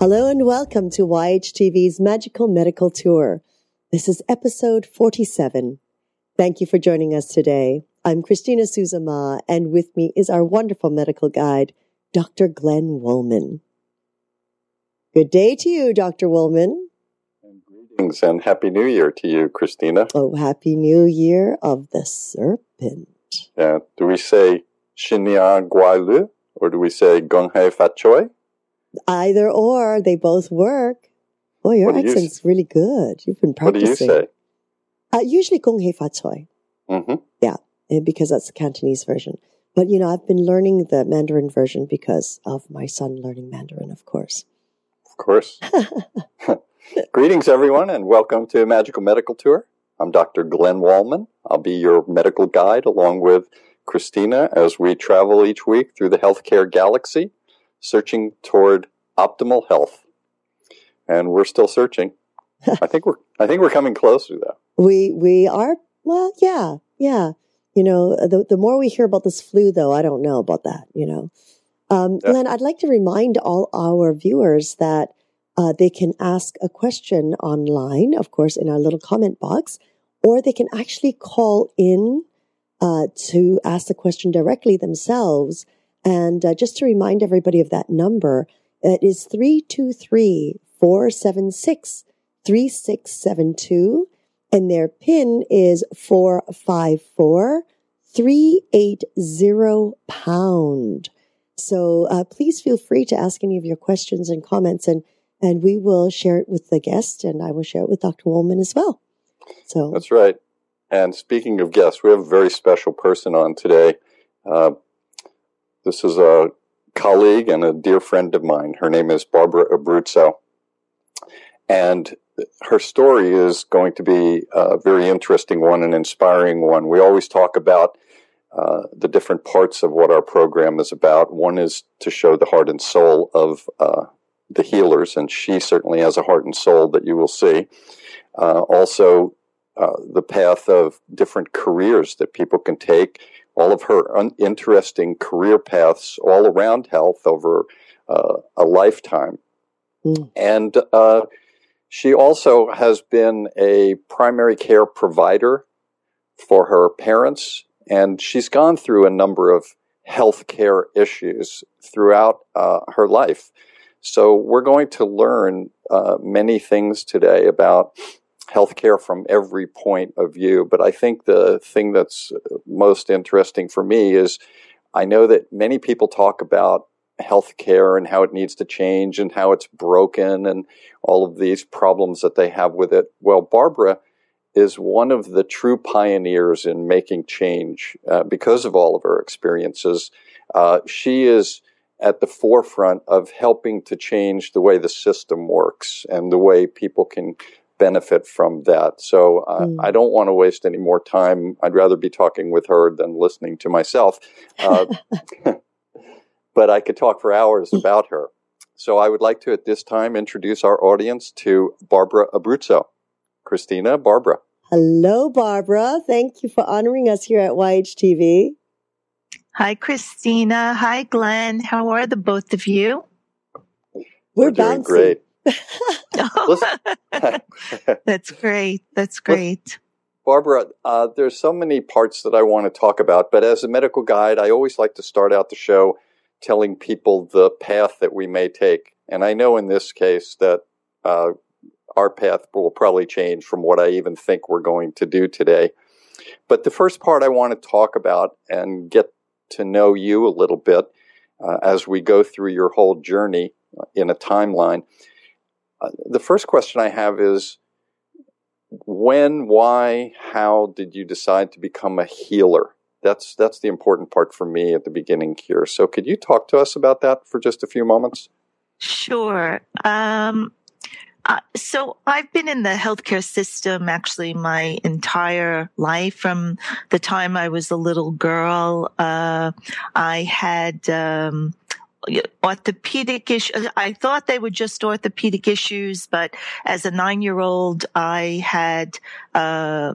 Hello and welcome to YHTV's Magical Medical Tour. This is episode 47. Thank you for joining us today. I'm Christina Suzama, and with me is our wonderful medical guide, Dr. Glenn Woolman. Good day to you, Dr. Woolman. And greetings and Happy New Year to you, Christina. Oh, Happy New Year of the Serpent. Yeah. Do we say Shinya Guailu or do we say Gong Hei Fat Choi? Either or, they both work. Boy, your What do you accent's really good. You've been practicing. What do you say? Uh, usually Gong Hei Fa Cui, hmm eh, because that's the Cantonese version. But, you know, I've been learning the Mandarin version because of my son learning Mandarin, of course. Of course. Greetings, everyone, and welcome to Magical Medical Tour. I'm Dr. Glenn Wallman. I'll be your medical guide along with Christina as we travel each week through the healthcare galaxy, searching toward optimal health. And we're still searching. I think we're I think we're coming closer though. We we are well, yeah, yeah. You know, the the more we hear about this flu, though, I don't know about that. You know, um, Yeah. Glenn, I'd like to remind all our viewers that uh, they can ask a question online, of course, in our little comment box, or they can actually call in uh, to ask the question directly themselves. And uh, just to remind everybody of that number, it is 323 476 3672 and their pin is 454 380 pound. So uh, please feel free to ask any of your questions and comments and and we will share it with the guest and I will share it with Dr. Woolman as well. So That's right. And speaking of guests, we have a very special person on today. Uh, this is a colleague and a dear friend of mine. Her name is Barbara Abruzzo. And her story is going to be a very interesting one, an inspiring one. We always talk about uh, the different parts of what our program is about. One is to show the heart and soul of uh, the healers, and she certainly has a heart and soul that you will see. Uh, also, uh, the path of different careers that people can take, all of her un- interesting career paths all around health over uh, a lifetime. Mm. And uh, she also has been a primary care provider for her parents, and she's gone through a number of health care issues throughout uh, her life. So, we're going to learn uh, many things today about healthcare from every point of view. But I think the thing that's most interesting for me is I know that many people talk about healthcare and how it needs to change and how it's broken and all of these problems that they have with it. Well, Barbara is one of the true pioneers in making change uh, because of all of her experiences. Uh, she is at the forefront of helping to change the way the system works and the way people can benefit from that. So uh, Mm. I don't want to waste any more time. I'd rather be talking with her than listening to myself. Uh, but I could talk for hours about her. So I would like to at this time introduce our audience to Barbara Abruzzo. Christina, Barbara. hello Barbara, thank you for honoring us here at YHTV. Hi, Christina. Hi, Glenn. How are the both of you? We're, doing bouncing. great. That's great. That's great. Barbara, uh, there's so many parts that I want to talk about, but as a medical guide, I always like to start out the show telling people the path that we may take. And I know in this case that uh, our path will probably change from what I even think we're going to do today. But the first part I want to talk about and get to know you a little bit uh, as we go through your whole journey in a timeline. Uh, the first question I have is when, why, how did you decide to become a healer? That's that's the important part for me at the beginning here. So could you talk to us about that for just a few moments? Sure. Um, uh, so I've been in the healthcare system actually my entire life. From the time I was a little girl, uh, I had um, orthopedic issues. I thought they were just orthopedic issues, but as a nine-year-old, I had uh,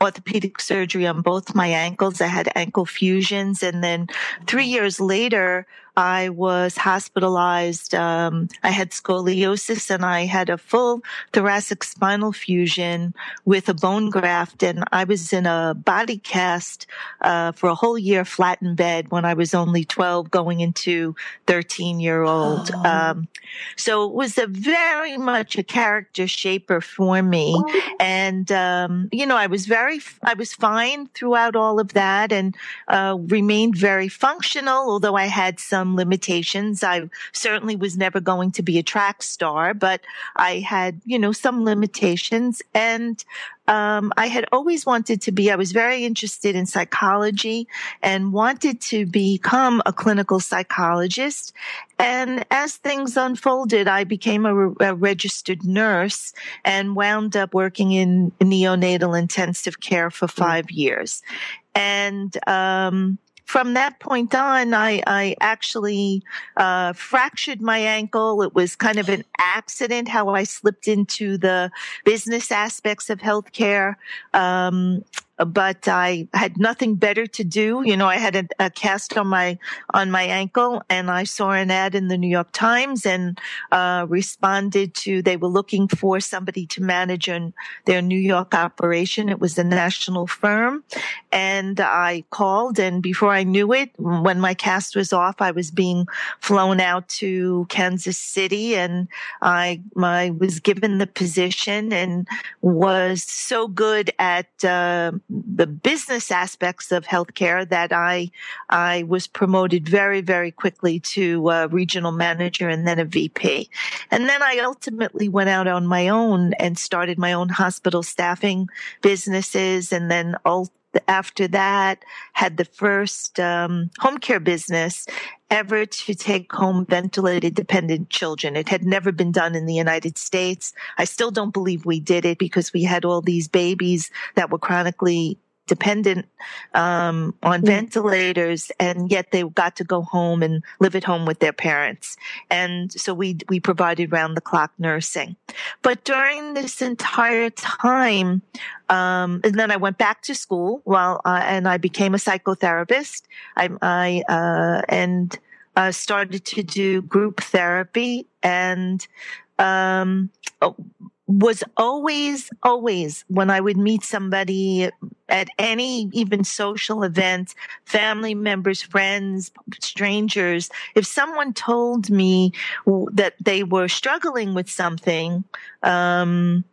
orthopedic surgery on both my ankles. I had ankle fusions, and then three years later, I was hospitalized. Um, I had scoliosis and I had a full thoracic spinal fusion with a bone graft. And I was in a body cast uh, for a whole year flat in bed when I was only 12 going into 13 year old. Oh. Um, so it was a very much a character shaper for me. And, um, you know, I was very, I was fine throughout all of that and uh, remained very functional, although I had some limitations. I certainly was never going to be a track star, but I had, you know, some limitations. And um, I had always wanted to be, I was very interested in psychology and wanted to become a clinical psychologist. And as things unfolded, I became a, a registered nurse and wound up working in neonatal intensive care for mm. five years. And, um, from that point on, I, I actually uh, fractured my ankle. It was kind of an accident how I slipped into the business aspects of healthcare. Um, but I had nothing better to do. You know, I had a, a, cast on my on my ankle, and I saw an ad in the New York Times and uh, responded to. They were looking for somebody to manage an, their New York operation. It was a national firm, and I called. And before I knew it, when my cast was off, I was being flown out to Kansas City, and I I was given the position and was so good at. Uh, the business aspects of healthcare that I I was promoted very very quickly to a regional manager and then a VP, and then I ultimately went out on my own and started my own hospital staffing businesses, and then all after that had the first um, home care business ever to take home ventilated dependent children. It had never been done in the United States. I still don't believe we did it because we had all these babies that were chronically dependent um, on mm. ventilators, and yet they got to go home and live at home with their parents. And so we we provided round the clock nursing. But during this entire time, um, and then I went back to school. Well, uh, and I became a psychotherapist. I, I uh, and uh, started to do group therapy and um, oh, was always, always when I would meet somebody at any even social event, family members, friends, strangers, if someone told me that they were struggling with something, um,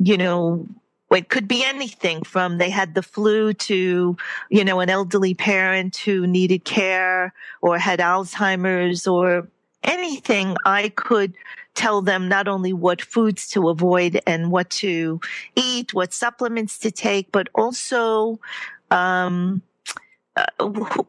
you know, it could be anything from they had the flu to, you know, an elderly parent who needed care or had Alzheimer's or anything I could tell them not only what foods to avoid and what to eat, what supplements to take, but also um, uh,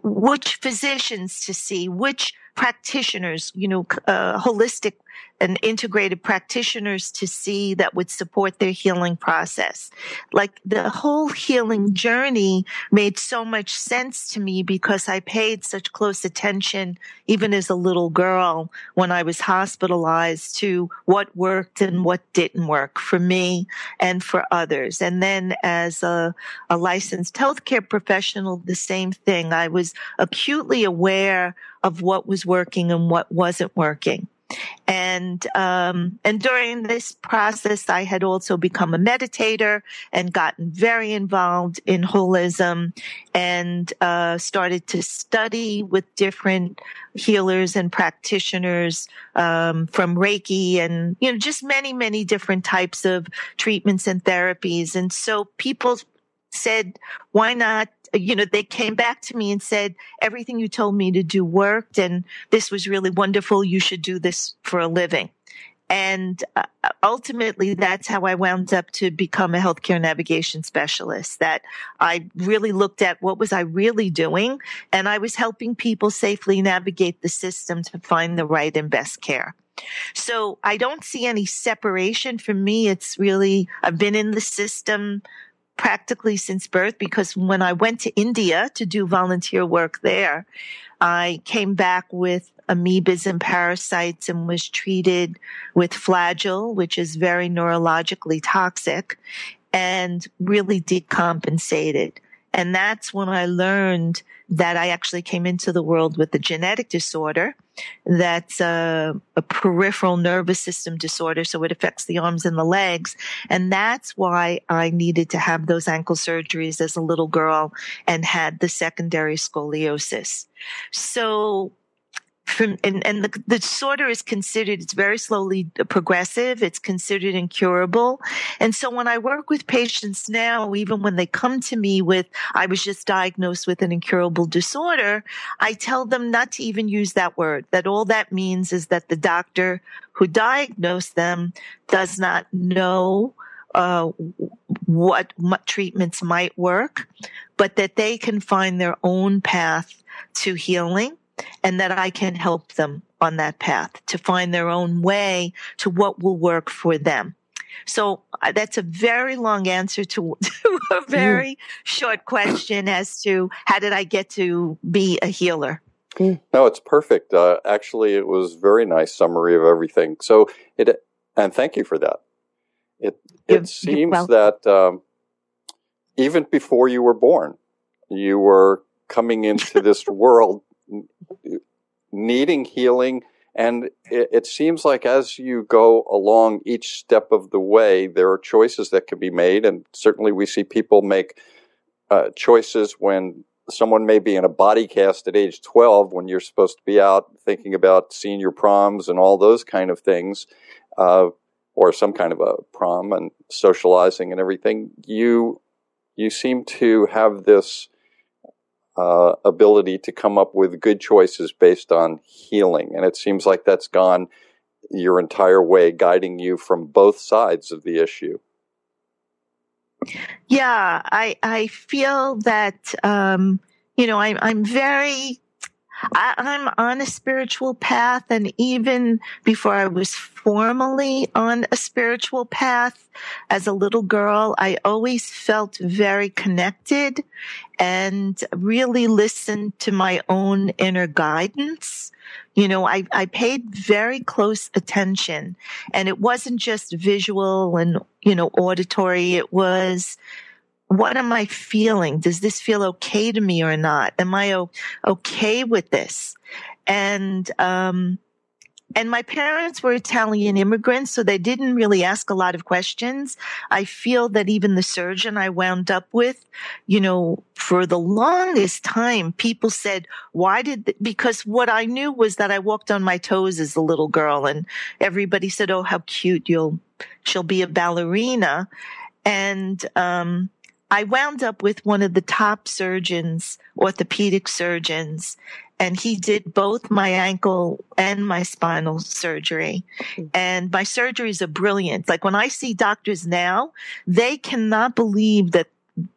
which physicians to see, which practitioners, you know, uh, holistic and integrated practitioners to see that would support their healing process. Like the whole healing journey made so much sense to me because I paid such close attention, even as a little girl, when I was hospitalized to what worked and what didn't work for me and for others. And then as a, a licensed healthcare professional, the same thing. I was acutely aware of what was working and what wasn't working. And um, and during this process, I had also become a meditator and gotten very involved in holism, and uh, started to study with different healers and practitioners um, from Reiki and you know just many many different types of treatments and therapies. And so people said, why not? You know, they came back to me and said, everything you told me to do worked and this was really wonderful. You should do this for a living. And uh, ultimately, that's how I wound up to become a healthcare navigation specialist. That I really looked at what was I really doing, and I was helping people safely navigate the system to find the right and best care. So I don't see any separation for me. It's really, I've been in the system practically since birth because when I went to India to do volunteer work there, I came back with amoebas and parasites and was treated with flagyl, which is very neurologically toxic and really decompensated. And that's when I learned that I actually came into the world with a genetic disorder that's a, a, peripheral nervous system disorder. So it affects the arms and the legs. And that's why I needed to have those ankle surgeries as a little girl and had the secondary scoliosis. So from, and, and the, the, disorder is considered, it's very slowly progressive. It's considered incurable. And so when I work with patients now, even when they come to me with, I was just diagnosed with an incurable disorder, I tell them not to even use that word, that all that means is that the doctor who diagnosed them does not know uh, what, what treatments might work, but that they can find their own path to healing and that I can help them on that path to find their own way to what will work for them. So uh, that's a very long answer to, to a very mm. short question as to how did I get to be a healer? No, it's perfect. Uh, actually, it was very nice summary of everything. So it, and thank you for that. It it you're, seems you're that um, even before you were born, you were coming into this world needing healing. And it, it, seems like as you go along each step of the way, there are choices that can be made. And certainly we see people make uh, choices when someone may be in a body cast at age 12 when you're supposed to be out thinking about senior proms and all those kind of things, uh, or some kind of a prom and socializing and everything. You, you seem to have this uh, ability to come up with good choices based on healing. And it seems like that's gone your entire way, guiding you from both sides of the issue. Yeah, I I feel that um, you know I'm I'm very I, I'm on a spiritual path. And even before I was formally on a spiritual path as a little girl, I always felt very connected and really listened to my own inner guidance. You know, I, I paid very close attention and it wasn't just visual and, you know, auditory. It was, what am I feeling? Does this feel okay to me or not? Am I o- okay with this? And, um, and my parents were Italian immigrants, so they didn't really ask a lot of questions. I feel that even the surgeon I wound up with, you know, for the longest time, people said, why did, th-? because what I knew was that I walked on my toes as a little girl and everybody said, oh, how cute you'll, she'll be a ballerina. And, um, I wound up with one of the top surgeons, orthopedic surgeons, and he did both my ankle and my spinal surgery. And my surgeries are brilliant. Like when I see doctors now, they cannot believe that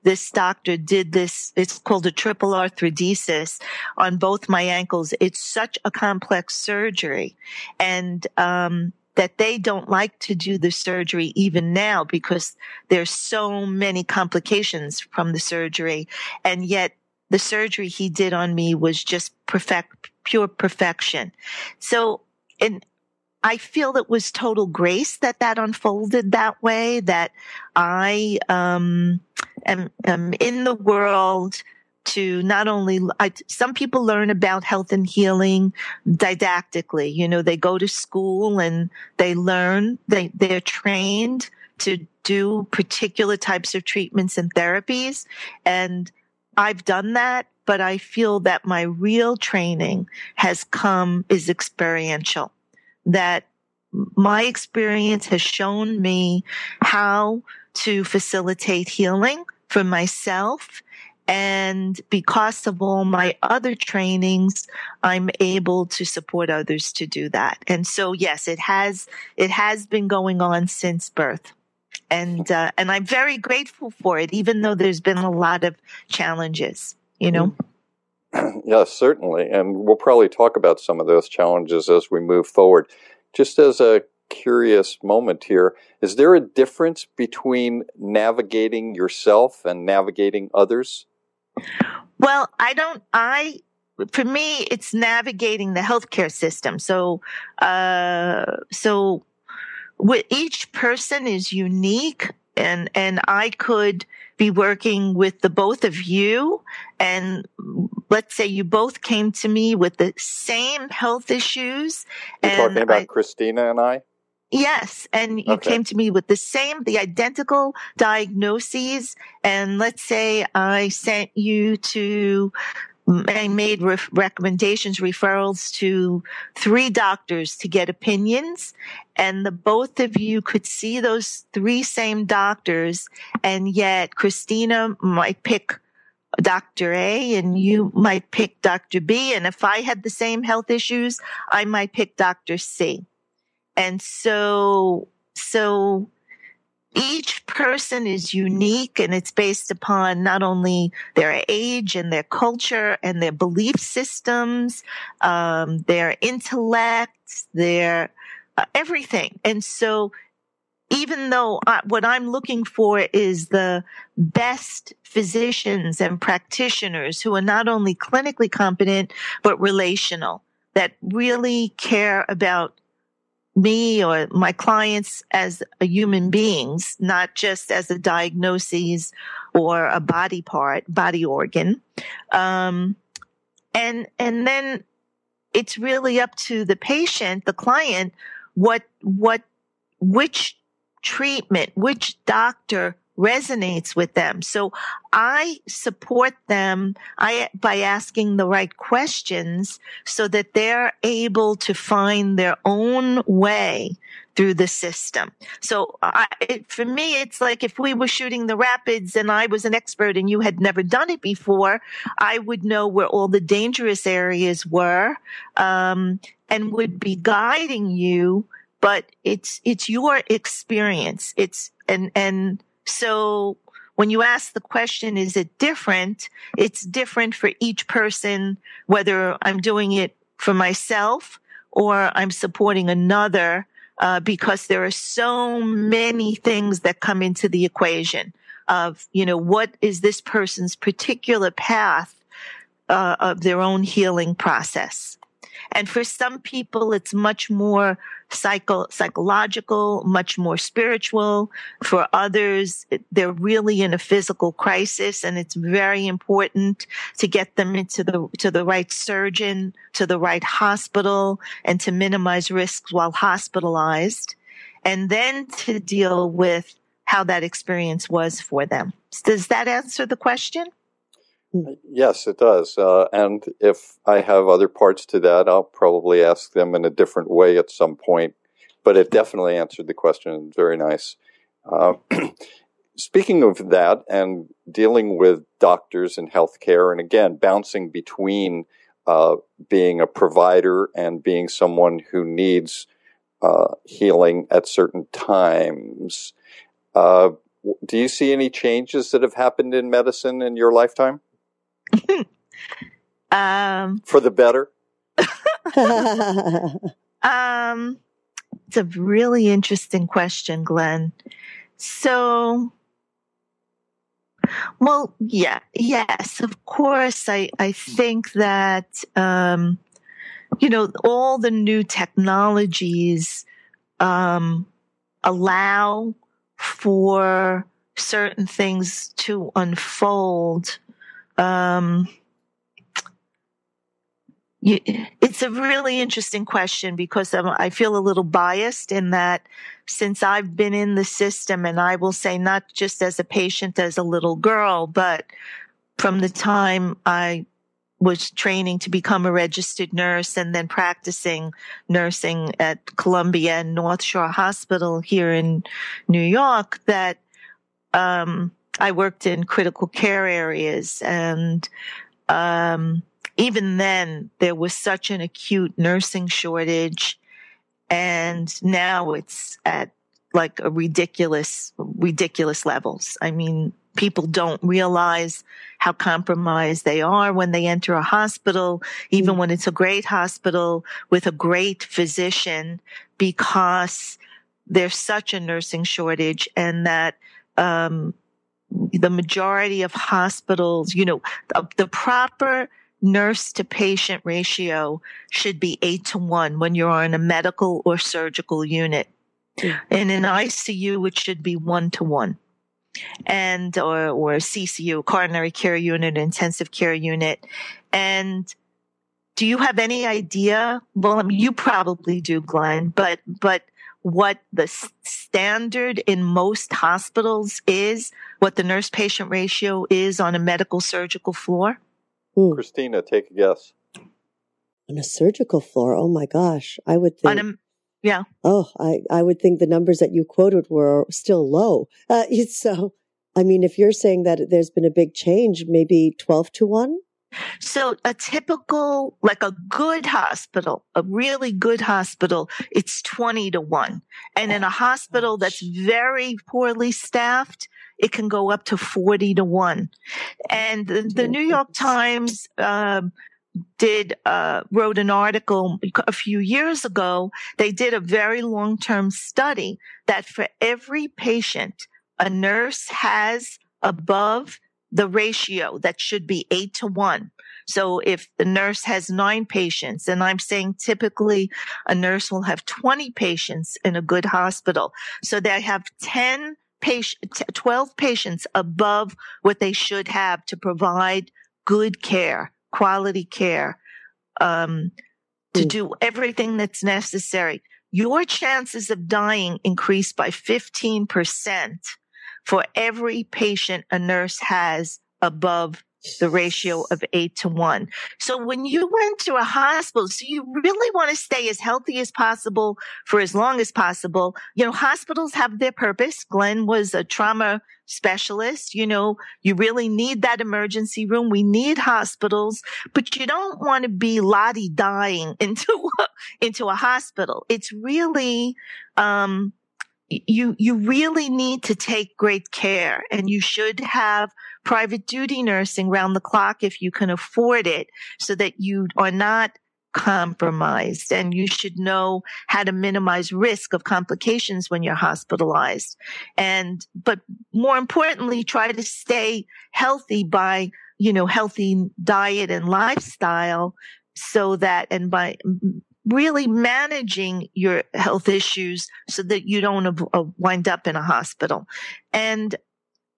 this doctor did this. It's called a triple arthrodesis on both my ankles. It's such a complex surgery. And, um, that they don't like to do the surgery even now because there's so many complications from the surgery. And yet the surgery he did on me was just perfect, pure perfection. So, and I feel it was total grace that that unfolded that way, that I, um, am, am in the world to not only I, some people learn about health and healing didactically. You know they go to school and they learn they they're trained to do particular types of treatments and therapies. And I've done that but I feel that my real training has come is experiential. That my experience has shown me how to facilitate healing for myself and because of all my other trainings, I'm able to support others to do that. And so, yes, it has, it has been going on since birth. And, uh, and I'm very grateful for it, even though there's been a lot of challenges, you know? Yes, certainly. And we'll probably talk about some of those challenges as we move forward. Just as a curious moment here, is there a difference between navigating yourself and navigating others? Well, I don't, I, for me, it's navigating the healthcare system. So, uh, so with each person is unique and and I could be working with the both of you and let's say you both came to me with the same health issues You're and talking about I- Christina and I? Yes, and you Okay. came to me with the same, the identical diagnoses. And let's say I sent you to, I made ref- recommendations, referrals to three doctors to get opinions. And the both of you could see those three same doctors. And yet Christina might pick Dr. A and you might pick Dr. B. And if I had the same health issues, I might pick Dr. C. And so, so each person is unique and it's based upon not only their age and their culture and their belief systems, um, their intellect, their uh, everything. And so even though I, what I'm looking for is the best physicians and practitioners who are not only clinically competent, but relational that really care about me or my clients as human beings, not just as a diagnosis or a body part, body organ. Um, and, and then it's really up to the patient, the client, what, what, which treatment, which doctor resonates with them. So I support them I, by asking the right questions so that they're able to find their own way through the system. So I, it, for me, it's like if we were shooting the rapids and I was an expert and you had never done it before, I would know where all the dangerous areas were, um, and would be guiding you. But it's, it's your experience. It's, and, and so when you ask the question, is it different? It's different for each person, whether I'm doing it for myself or I'm supporting another, uh, because there are so many things that come into the equation of, you know, what is this person's particular path uh, of their own healing process. And for some people, it's much more psycho, psychological, much more spiritual. For others, they're really in a physical crisis and it's very important to get them into the, to the right surgeon, to the right hospital and to minimize risks while hospitalized and then to deal with how that experience was for them. Does that answer the question? Yes, it does. Uh, and if I have other parts to that, I'll probably ask them in a different way at some point. But it definitely answered the question. Very nice. Uh, speaking of that and dealing with doctors and healthcare, and again, bouncing between uh, being a provider and being someone who needs uh, healing at certain times. Uh, do you see any changes that have happened in medicine in your lifetime? Um, for the better? um, it's a really interesting question, Glenn. So, well, yeah, yes, of course. I, I think that, um, you know, all the new technologies, um, allow for certain things to unfold. Um, you, it's a really interesting question because I'm, I feel a little biased in that since I've been in the system and I will say not just as a patient, as a little girl, but from the time I was training to become a registered nurse and then practicing nursing at Columbia and North Shore Hospital here in New York that, um, I worked in critical care areas and, um, even then there was such an acute nursing shortage and now it's at like a ridiculous ridiculous levels i mean people don't realize how compromised they are when they enter a hospital even mm-hmm. when it's a great hospital with a great physician because there's such a nursing shortage and that um, the majority of hospitals you know the, the proper nurse to patient ratio should be eight to one when you're on a medical or surgical unit. Hmm. In an ICU, it should be one to one. and or or CCU, coronary care unit, intensive care unit, and do you have any idea? Well, I mean, you probably do, Glenn, but but what the standard in most hospitals is, what the nurse patient ratio is on a medical surgical floor? Hmm. Christina, take a guess. On a surgical floor, oh my gosh, I would think. A, yeah. Oh, I, I would think the numbers that you quoted were still low. Uh, so, I mean, if you're saying that there's been a big change, maybe 12 to 1? So a typical, like a good hospital, a really good hospital, it's 20 to 1. And in a hospital that's very poorly staffed, it can go up to 40 to 1. And the, the New York Times, um, did uh, wrote an article a few years ago. They did a very long term study that for every patient a nurse has above the ratio that should be eight to one. So if the nurse has nine patients, and I'm saying typically a nurse will have 20 patients in a good hospital. So they have 10 patients, 12 patients above what they should have to provide good care, quality care, um, to mm. do everything that's necessary. Your chances of dying increase by 15% for every patient a nurse has above the ratio of eight to one. So when you went to a hospital, so you really want to stay as healthy as possible for as long as possible. You know, hospitals have their purpose. Glenn was a trauma specialist. You know, you really need that emergency room. We need hospitals, but you don't want to be lottie dying into, into a hospital. It's really, um, you you really need to take great care and you should have private duty nursing round the clock if you can afford it so that you are not compromised and you should know how to minimize risk of complications when you're hospitalized. And but more importantly try to stay healthy by you know healthy diet and lifestyle so that and by really managing your health issues so that you don't uh, wind up in a hospital. And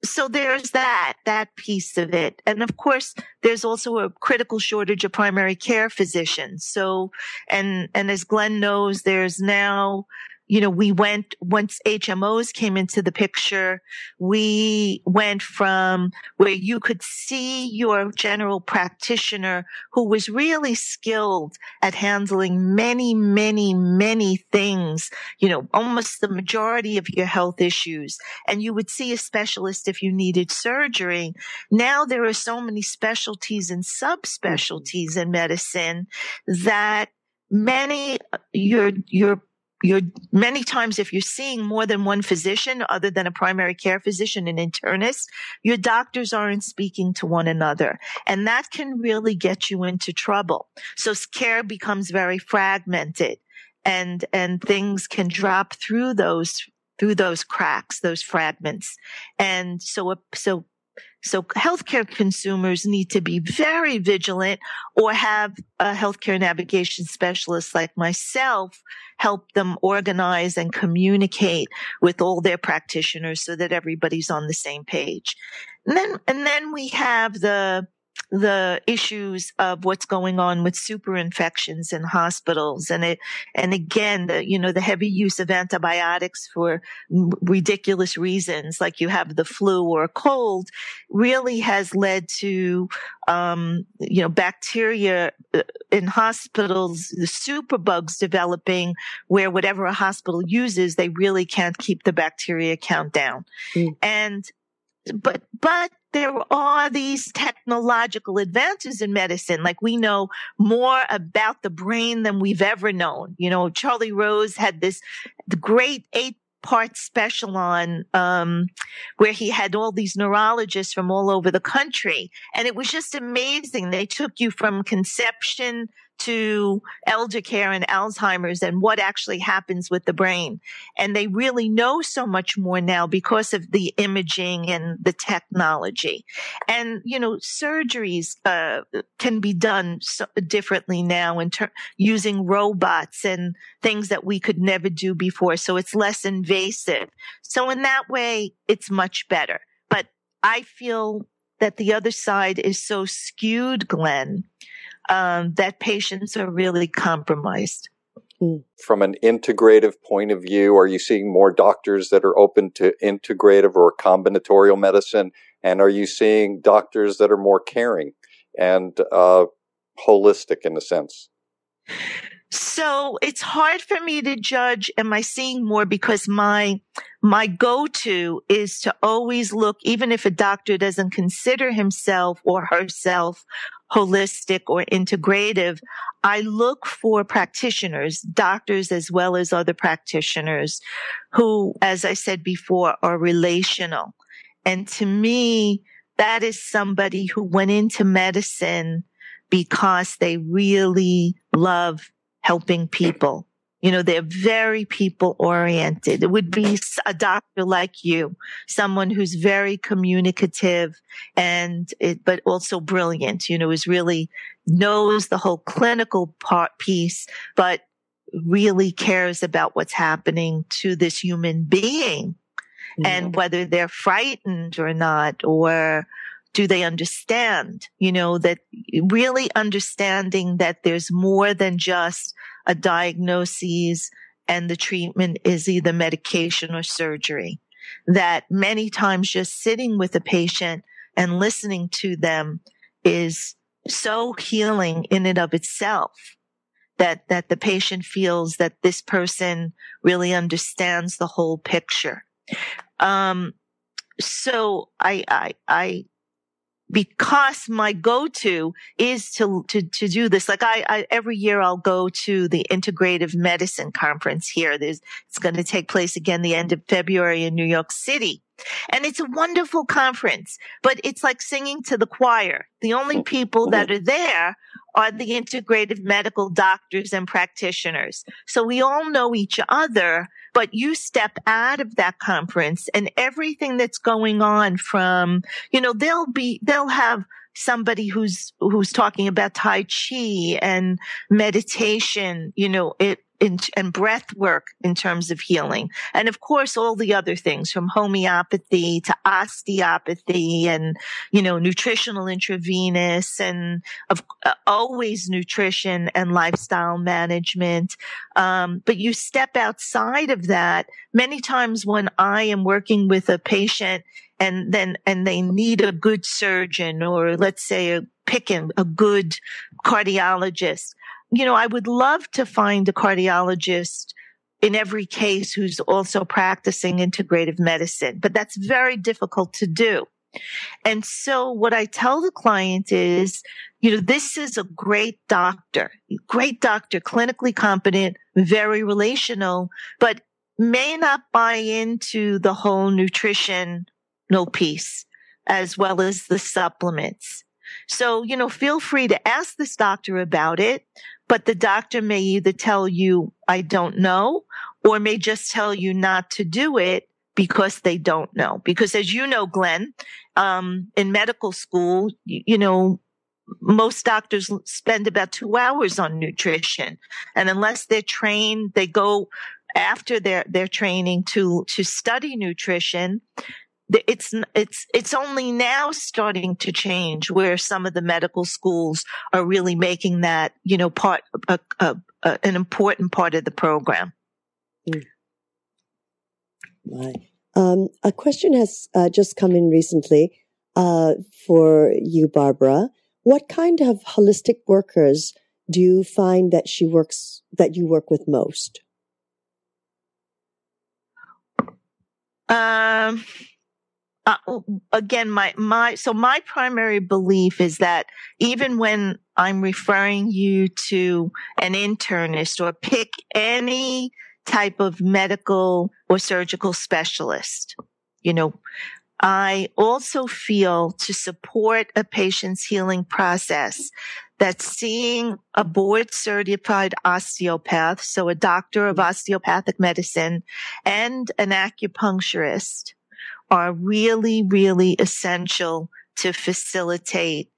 so there's that, that piece of it. And of course, there's also a critical shortage of primary care physicians. So, and, and as Glenn knows, there's now you know, we went, once HMOs came into the picture, we went from where you could see your general practitioner who was really skilled at handling many, many, many things, you know, almost the majority of your health issues. And you would see a specialist if you needed surgery. Now there are so many specialties and subspecialties in medicine that many uh, your your you're many times if you're seeing more than one physician other than a primary care physician and internist, your doctors aren't speaking to one another. And that can really get you into trouble. So care becomes very fragmented and, and things can drop through those, through those cracks, those fragments. And so, so so healthcare consumers need to be very vigilant or have a healthcare navigation specialist like myself help them organize and communicate with all their practitioners so that everybody's on the same page. And then, and then we have the the issues of what's going on with super infections in hospitals and it and again the you know the heavy use of antibiotics for ridiculous reasons like you have the flu or a cold really has led to um, you know bacteria uh, in hospitals the superbugs developing where whatever a hospital uses they really can't keep the bacteria count down mm. and but but there are these technological advances in medicine. Like we know more about the brain than we've ever known. You know, Charlie Rose had this great eight part special on um, where he had all these neurologists from all over the country and it was just amazing they took you from conception to elder care and Alzheimer's and what actually happens with the brain. And they really know so much more now because of the imaging and the technology. And, you know, surgeries, uh, can be done so differently now in ter- using robots and things that we could never do before. So it's less invasive. So in that way, it's much better. But I feel that the other side is so skewed, Glenn, um, that patients are really compromised. Hmm. From an integrative point of view, are you seeing more doctors that are open to integrative or combinatorial medicine? And are you seeing doctors that are more caring and uh, holistic in a sense? So it's hard for me to judge. Am I seeing more? Because my, my go-to is to always look, even if a doctor doesn't consider himself or herself holistic or integrative, I look for practitioners, doctors as well as other practitioners who, as I said before, are relational. And to me, that is somebody who went into medicine because they really love helping people. You know, they're very people oriented. It would be a doctor like you, someone who's very communicative and it, but also brilliant, you know, is really knows the whole clinical part piece, but really cares about what's happening to this human being mm-hmm. and whether they're frightened or not, or do they understand? You know, that really understanding that there's more than just a diagnosis and the treatment is either medication or surgery. That many times just sitting with a patient and listening to them is so healing in and of itself that, that the patient feels that this person really understands the whole picture. Um, so I, I, I because my go-to is to, to, to do this. Like I, I, every year I'll go to the integrative medicine conference here. There's, it's going to take place again the end of February in New York City. And it's a wonderful conference, but it's like singing to the choir. The only mm, people mm-hmm. that are there are the integrative medical doctors and practitioners. So we all know each other, but you step out of that conference and everything that's going on from, you know, they'll be, they'll have somebody who's, who's talking about Tai Chi and meditation, you know, it, in, and breath work in terms of healing. And of course, all the other things from homeopathy to osteopathy and, you know, nutritional intravenous and of, uh, always nutrition and lifestyle management. Um, but you step outside of that many times when I am working with a patient and then, and they need a good surgeon or let's say a picking a good cardiologist you know, I would love to find a cardiologist in every case who's also practicing integrative medicine, but that's very difficult to do. And so what I tell the client is, you know, this is a great doctor, great doctor, clinically competent, very relational, but may not buy into the whole nutrition no piece as well as the supplements. So, you know, feel free to ask this doctor about it, but the doctor may either tell you, I don't know, or may just tell you not to do it because they don't know. Because as you know, Glenn, um, in medical school, you, you know, most doctors spend about two hours on nutrition. And unless they're trained, they go after their, their training to, to study nutrition it's it's it's only now starting to change where some of the medical schools are really making that you know part a, a, a, an important part of the program. Mm. Right. Um, a question has uh, just come in recently uh, for you, Barbara. What kind of holistic workers do you find that she works that you work with most? Um uh, again, my, my, so my primary belief is that even when I'm referring you to an internist or pick any type of medical or surgical specialist, you know, I also feel to support a patient's healing process that seeing a board certified osteopath, so a doctor of osteopathic medicine and an acupuncturist are really, really essential to facilitate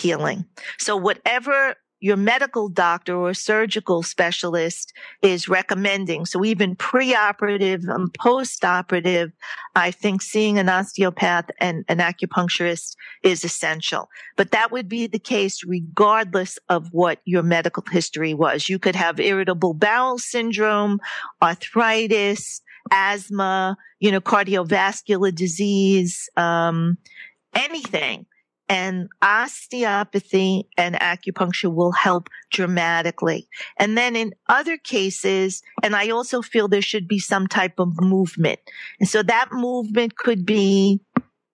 healing. So whatever your medical doctor or surgical specialist is recommending. So even preoperative and postoperative, I think seeing an osteopath and an acupuncturist is essential. But that would be the case regardless of what your medical history was. You could have irritable bowel syndrome, arthritis, asthma, you know, cardiovascular disease, um, anything and osteopathy and acupuncture will help dramatically. And then in other cases, and I also feel there should be some type of movement. And so that movement could be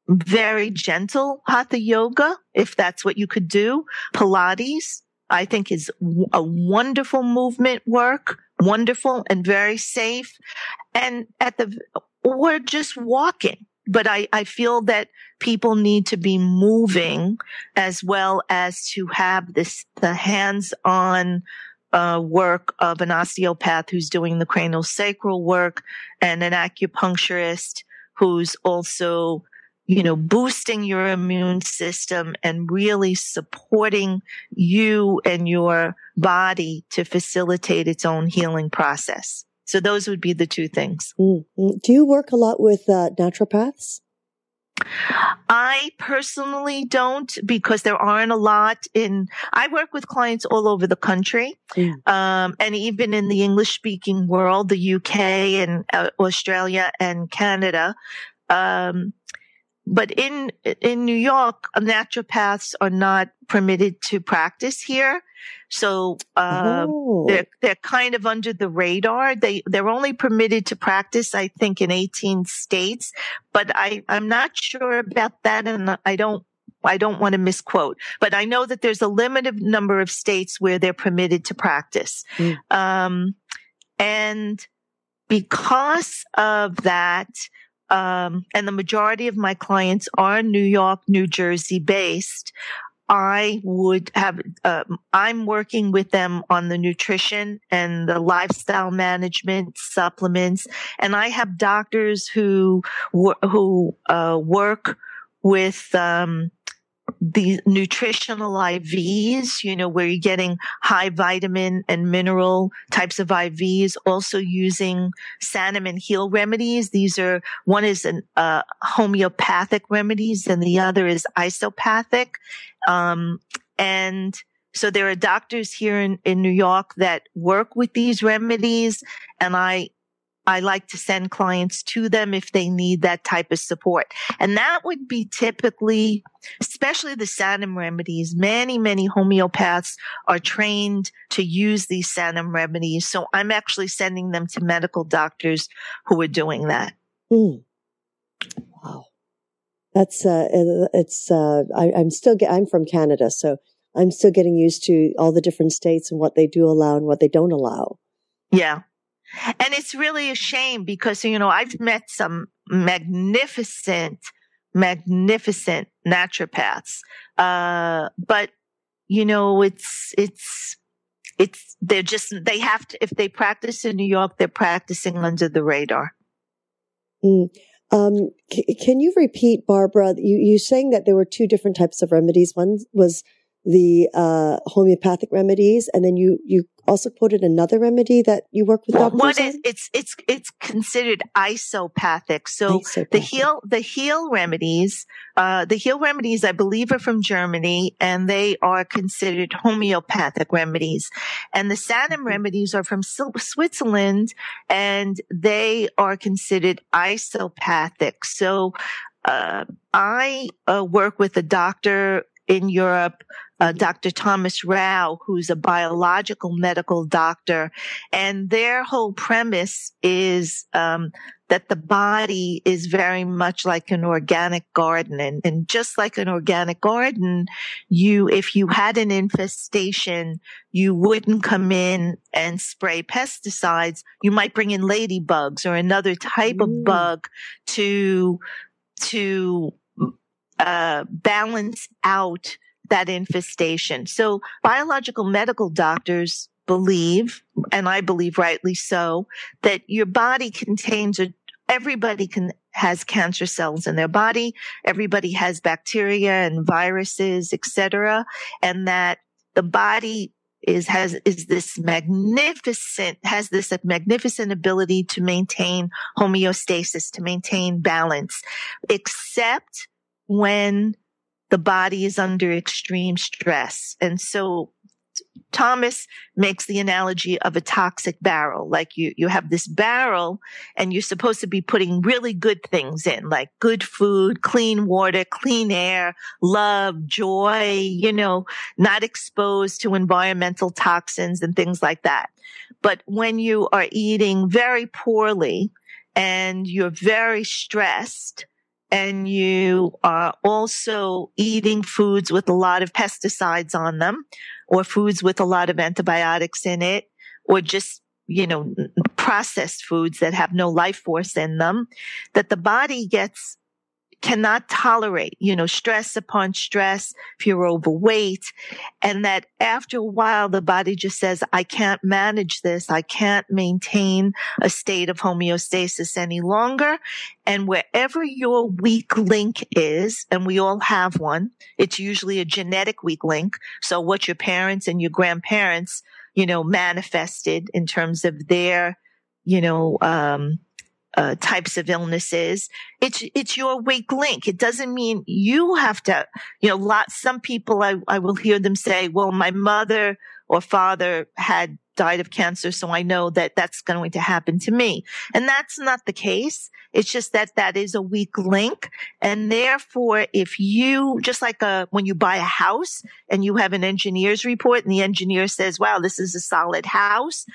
very gentle hatha yoga, if that's what you could do. Pilates, I think is a wonderful movement work, wonderful and very safe. And at the, or just walking but I, I feel that people need to be moving as well as to have this, the hands on uh, work of an osteopath who's doing the cranial sacral work and an acupuncturist who's also, you know, boosting your immune system and really supporting you and your body to facilitate its own healing process. So those would be the two things. Mm-hmm. Do you work a lot with uh, naturopaths? I personally don't because there aren't a lot in, I work with clients all over the country. Mm. Um, and even in the English speaking world, the UK and uh, Australia and Canada. Um, but in, in New York, naturopaths are not permitted to practice here. So, uh, they're, they're kind of under the radar. They, they're only permitted to practice, I think, in 18 states, but I, I'm not sure about that. And I don't, I don't want to misquote, but I know that there's a limited number of states where they're permitted to practice. Mm. Um, and because of that, um, and the majority of my clients are New York, New Jersey based. I would have, uh, I'm working with them on the nutrition and the lifestyle management supplements. And I have doctors who, who, uh, work with, um, the nutritional IVs, you know, where you're getting high vitamin and mineral types of IVs, also using Sanum and Heel remedies. These are, one is an, uh, homeopathic remedies and the other is isopathic. Um, and so there are doctors here in, in New York that work with these remedies and I I like to send clients to them if they need that type of support. And that would be typically, especially the Sanum remedies. Many, many homeopaths are trained to use these Sanum remedies. So I'm actually sending them to medical doctors who are doing that. Mm. Wow. That's, uh, it's, uh, I, I'm still, get, I'm from Canada, so I'm still getting used to all the different states and what they do allow and what they don't allow. Yeah. And it's really a shame because, you know, I've met some magnificent, magnificent naturopaths. Uh, but, you know, it's, it's, it's, they're just, they have to, if they practice in New York, they're practicing under the radar. Mm. Um, c- can you repeat, Barbara? You, you saying that there were two different types of remedies. One was the uh, homeopathic remedies, and then you you also quoted another remedy that you work with doctors One is it's it's it's considered isopathic. So isopathic. the Heel the Heel remedies, uh, the Heel remedies, I believe, are from Germany, and they are considered homeopathic remedies. And the Sanum mm-hmm. remedies are from Switzerland, and they are considered isopathic. So uh, I uh, work with a doctor in Europe uh, Dr. Thomas Rau, who's a biological medical doctor, and their whole premise is um, that the body is very much like an organic garden, and, and just like an organic garden, you if you had an infestation, you wouldn't come in and spray pesticides. You might bring in ladybugs or another type of bug to to uh, balance out that infestation. So biological medical doctors believe, and I believe rightly so, that your body contains a, everybody can has cancer cells in their body. Everybody has bacteria and viruses, etc. And that the body is has is this magnificent has this magnificent ability to maintain homeostasis to maintain balance except when the body is under extreme stress and so Thomas makes the analogy of a toxic barrel. Like you, you have this barrel and you're supposed to be putting really good things in, like good food, clean water, clean air, love, joy, you know, not exposed to environmental toxins and things like that. But when you are eating very poorly and you're very stressed, and you are also eating foods with a lot of pesticides on them or foods with a lot of antibiotics in it or just you know processed foods that have no life force in them that the body gets cannot tolerate, you know, stress upon stress if you're overweight. And that after a while, the body just says, I can't manage this. I can't maintain a state of homeostasis any longer. And wherever your weak link is, and we all have one, it's usually a genetic weak link. So what your parents and your grandparents, you know, manifested in terms of their, you know, um, uh, types of illnesses. It's it's your weak link. It doesn't mean you have to. You know, lots, some people I I will hear them say, "Well, my mother or father had died of cancer, so I know that that's going to happen to me." And that's not the case. It's just that that is a weak link, and therefore, if you just like a uh, when you buy a house and you have an engineer's report, and the engineer says, "Wow, this is a solid house,"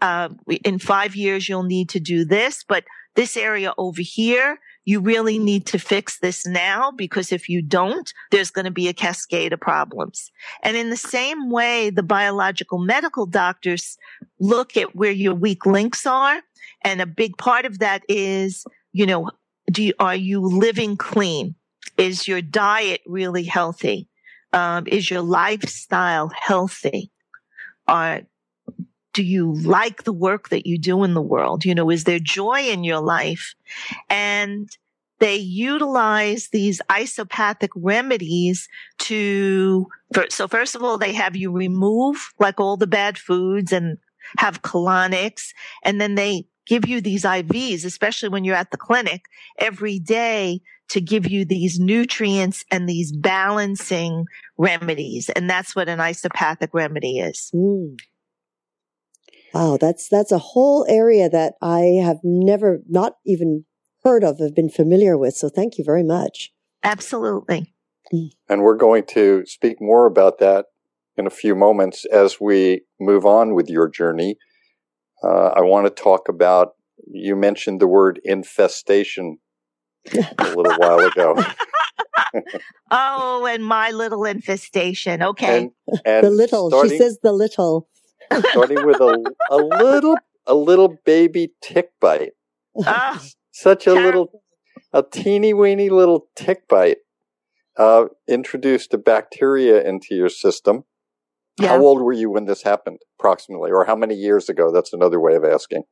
uh, in five years, you'll need to do this, but this area over here, you really need to fix this now because if you don't, there's going to be a cascade of problems. And in the same way, the biological medical doctors look at where your weak links are. And a big part of that is, you know, do you, are you living clean? Is your diet really healthy? Um, is your lifestyle healthy? Are do you like the work that you do in the world? You know, is there joy in your life? And they utilize these isopathic remedies to, so first of all, they have you remove like all the bad foods and have colonics. And then they give you these IVs, especially when you're at the clinic every day to give you these nutrients and these balancing remedies. And that's what an isopathic remedy is. Mm. Wow, that's that's a whole area that I have never, not even heard of, have been familiar with. So thank you very much. Absolutely. Mm. And we're going to speak more about that in a few moments as we move on with your journey. Uh, I want to talk about. You mentioned the word infestation a little while ago. oh, and my little infestation. Okay. And, and the little. Starting, she says the little starting with a, a little a little baby tick bite. Ah, Such a little, a teeny weeny little tick bite uh, introduced a bacteria into your system. Yeah. How old were you when this happened, approximately, or how many years ago? That's another way of asking.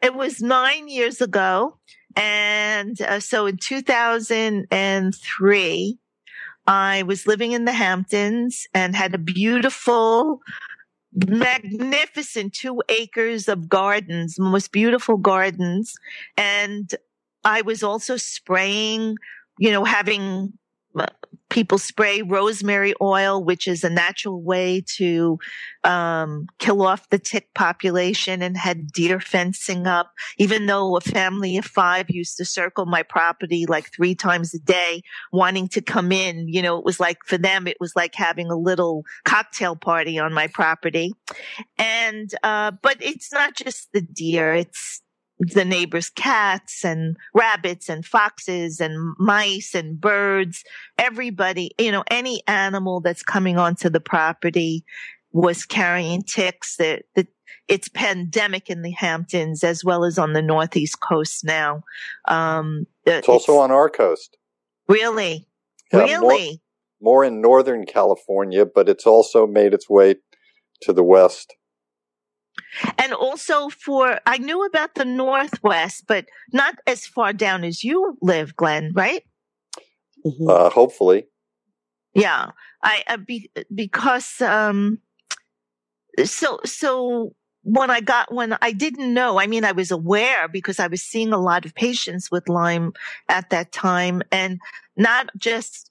It was nine years ago. And uh, so in 2003, I was living in the Hamptons and had a beautiful magnificent two acres of gardens, most beautiful gardens. And I was also spraying, you know, having people spray rosemary oil, which is a natural way to um, kill off the tick population, and had deer fencing up. Even though a family of five used to circle my property like three times a day, wanting to come in, you know, it was like for them, it was like having a little cocktail party on my property. And uh, but it's not just the deer; it's the neighbors' cats and rabbits and foxes and mice and birds. Everybody, you know, any animal that's coming onto the property was carrying ticks. That the, it's pandemic in the Hamptons as well as on the Northeast coast now. Um, it's, it's also on our coast. Really? Yeah, really? More, more in Northern California, but it's also made its way to the West. And also for, I knew about the Northwest, but not as far down as you live, Glenn, right? Mm-hmm. Uh, hopefully. Yeah. I, uh, be, because, um, so, so when I got, when I didn't know, I mean, I was aware because I was seeing a lot of patients with Lyme at that time and not just,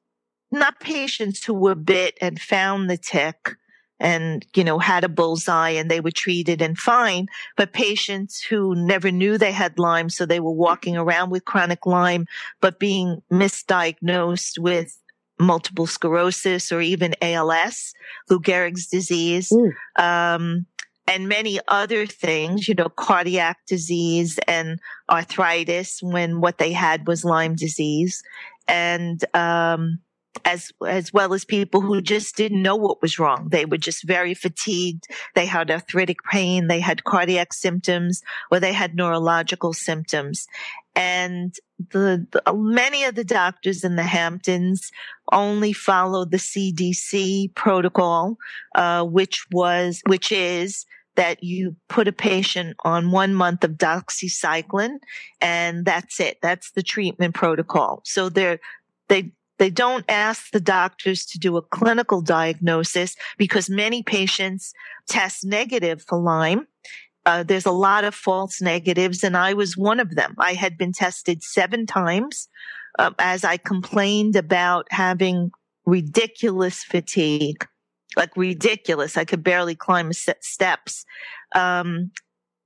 not patients who were bit and found the tick and, you know, had a bullseye and they were treated and fine, but patients who never knew they had Lyme. So they were walking around with chronic Lyme, but being misdiagnosed with multiple sclerosis or even ALS, Lou Gehrig's disease. Um, and many other things, you know, cardiac disease and arthritis when what they had was Lyme disease. And, um, as as well as people who just didn't know what was wrong. They were just very fatigued. They had arthritic pain. They had cardiac symptoms, or they had neurological symptoms. And the, the many of the doctors in the Hamptons only followed the CDC protocol, uh, which was which is that you put a patient on one month of doxycycline and that's it. That's the treatment protocol. So they're, they they don't ask the doctors to do a clinical diagnosis because many patients test negative for Lyme. Uh, there's a lot of false negatives, and I was one of them. I had been tested seven times uh, as I complained about having ridiculous fatigue, like ridiculous. I could barely climb steps. Um,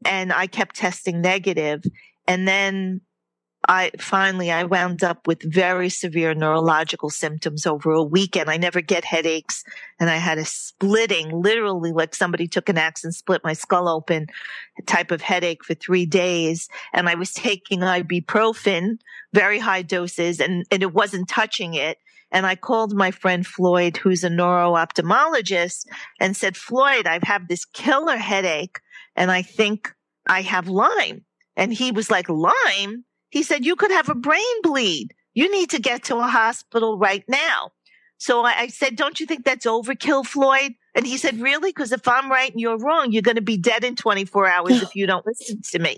and I kept testing negative. And then I finally I wound up with very severe neurological symptoms over a weekend. I never get headaches and I had a splitting, literally like somebody took an axe and split my skull open type of headache for three days. And I was taking ibuprofen, very high doses and, and it wasn't touching it. And I called my friend Floyd, who's a neuro-ophthalmologist and said, Floyd, I have had this killer headache and I think I have Lyme. And he was like, Lyme? He said, you could have a brain bleed. You need to get to a hospital right now. So I, said, don't you think that's overkill, Floyd? And he said, really? Because if I'm right and you're wrong, you're going to be dead in 24 hours if you don't listen to me.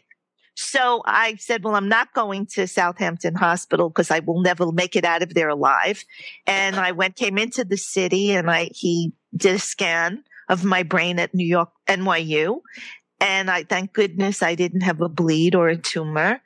So I said, well, I'm not going to Southampton Hospital because I will never make it out of there alive. And I went, came into the city and I, he did a scan of my brain at New York, NYU. And I, thank goodness I didn't have a bleed or a tumor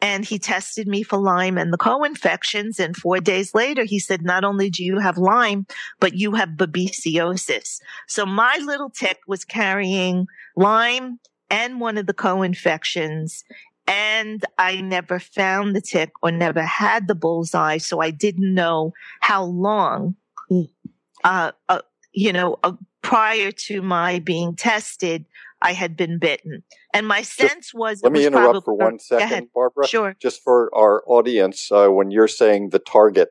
and he tested me for Lyme and the co-infections. And four days later, he said, not only do you have Lyme, but you have babesiosis. So my little tick was carrying Lyme and one of the co-infections. And I never found the tick or never had the bullseye. So I didn't know how long, uh, uh, you know, uh, prior to my being tested, I had been bitten. And my sense just, was. Let me was interrupt probably, for one second, Barbara. Sure. Just for our audience, uh, when you're saying the target,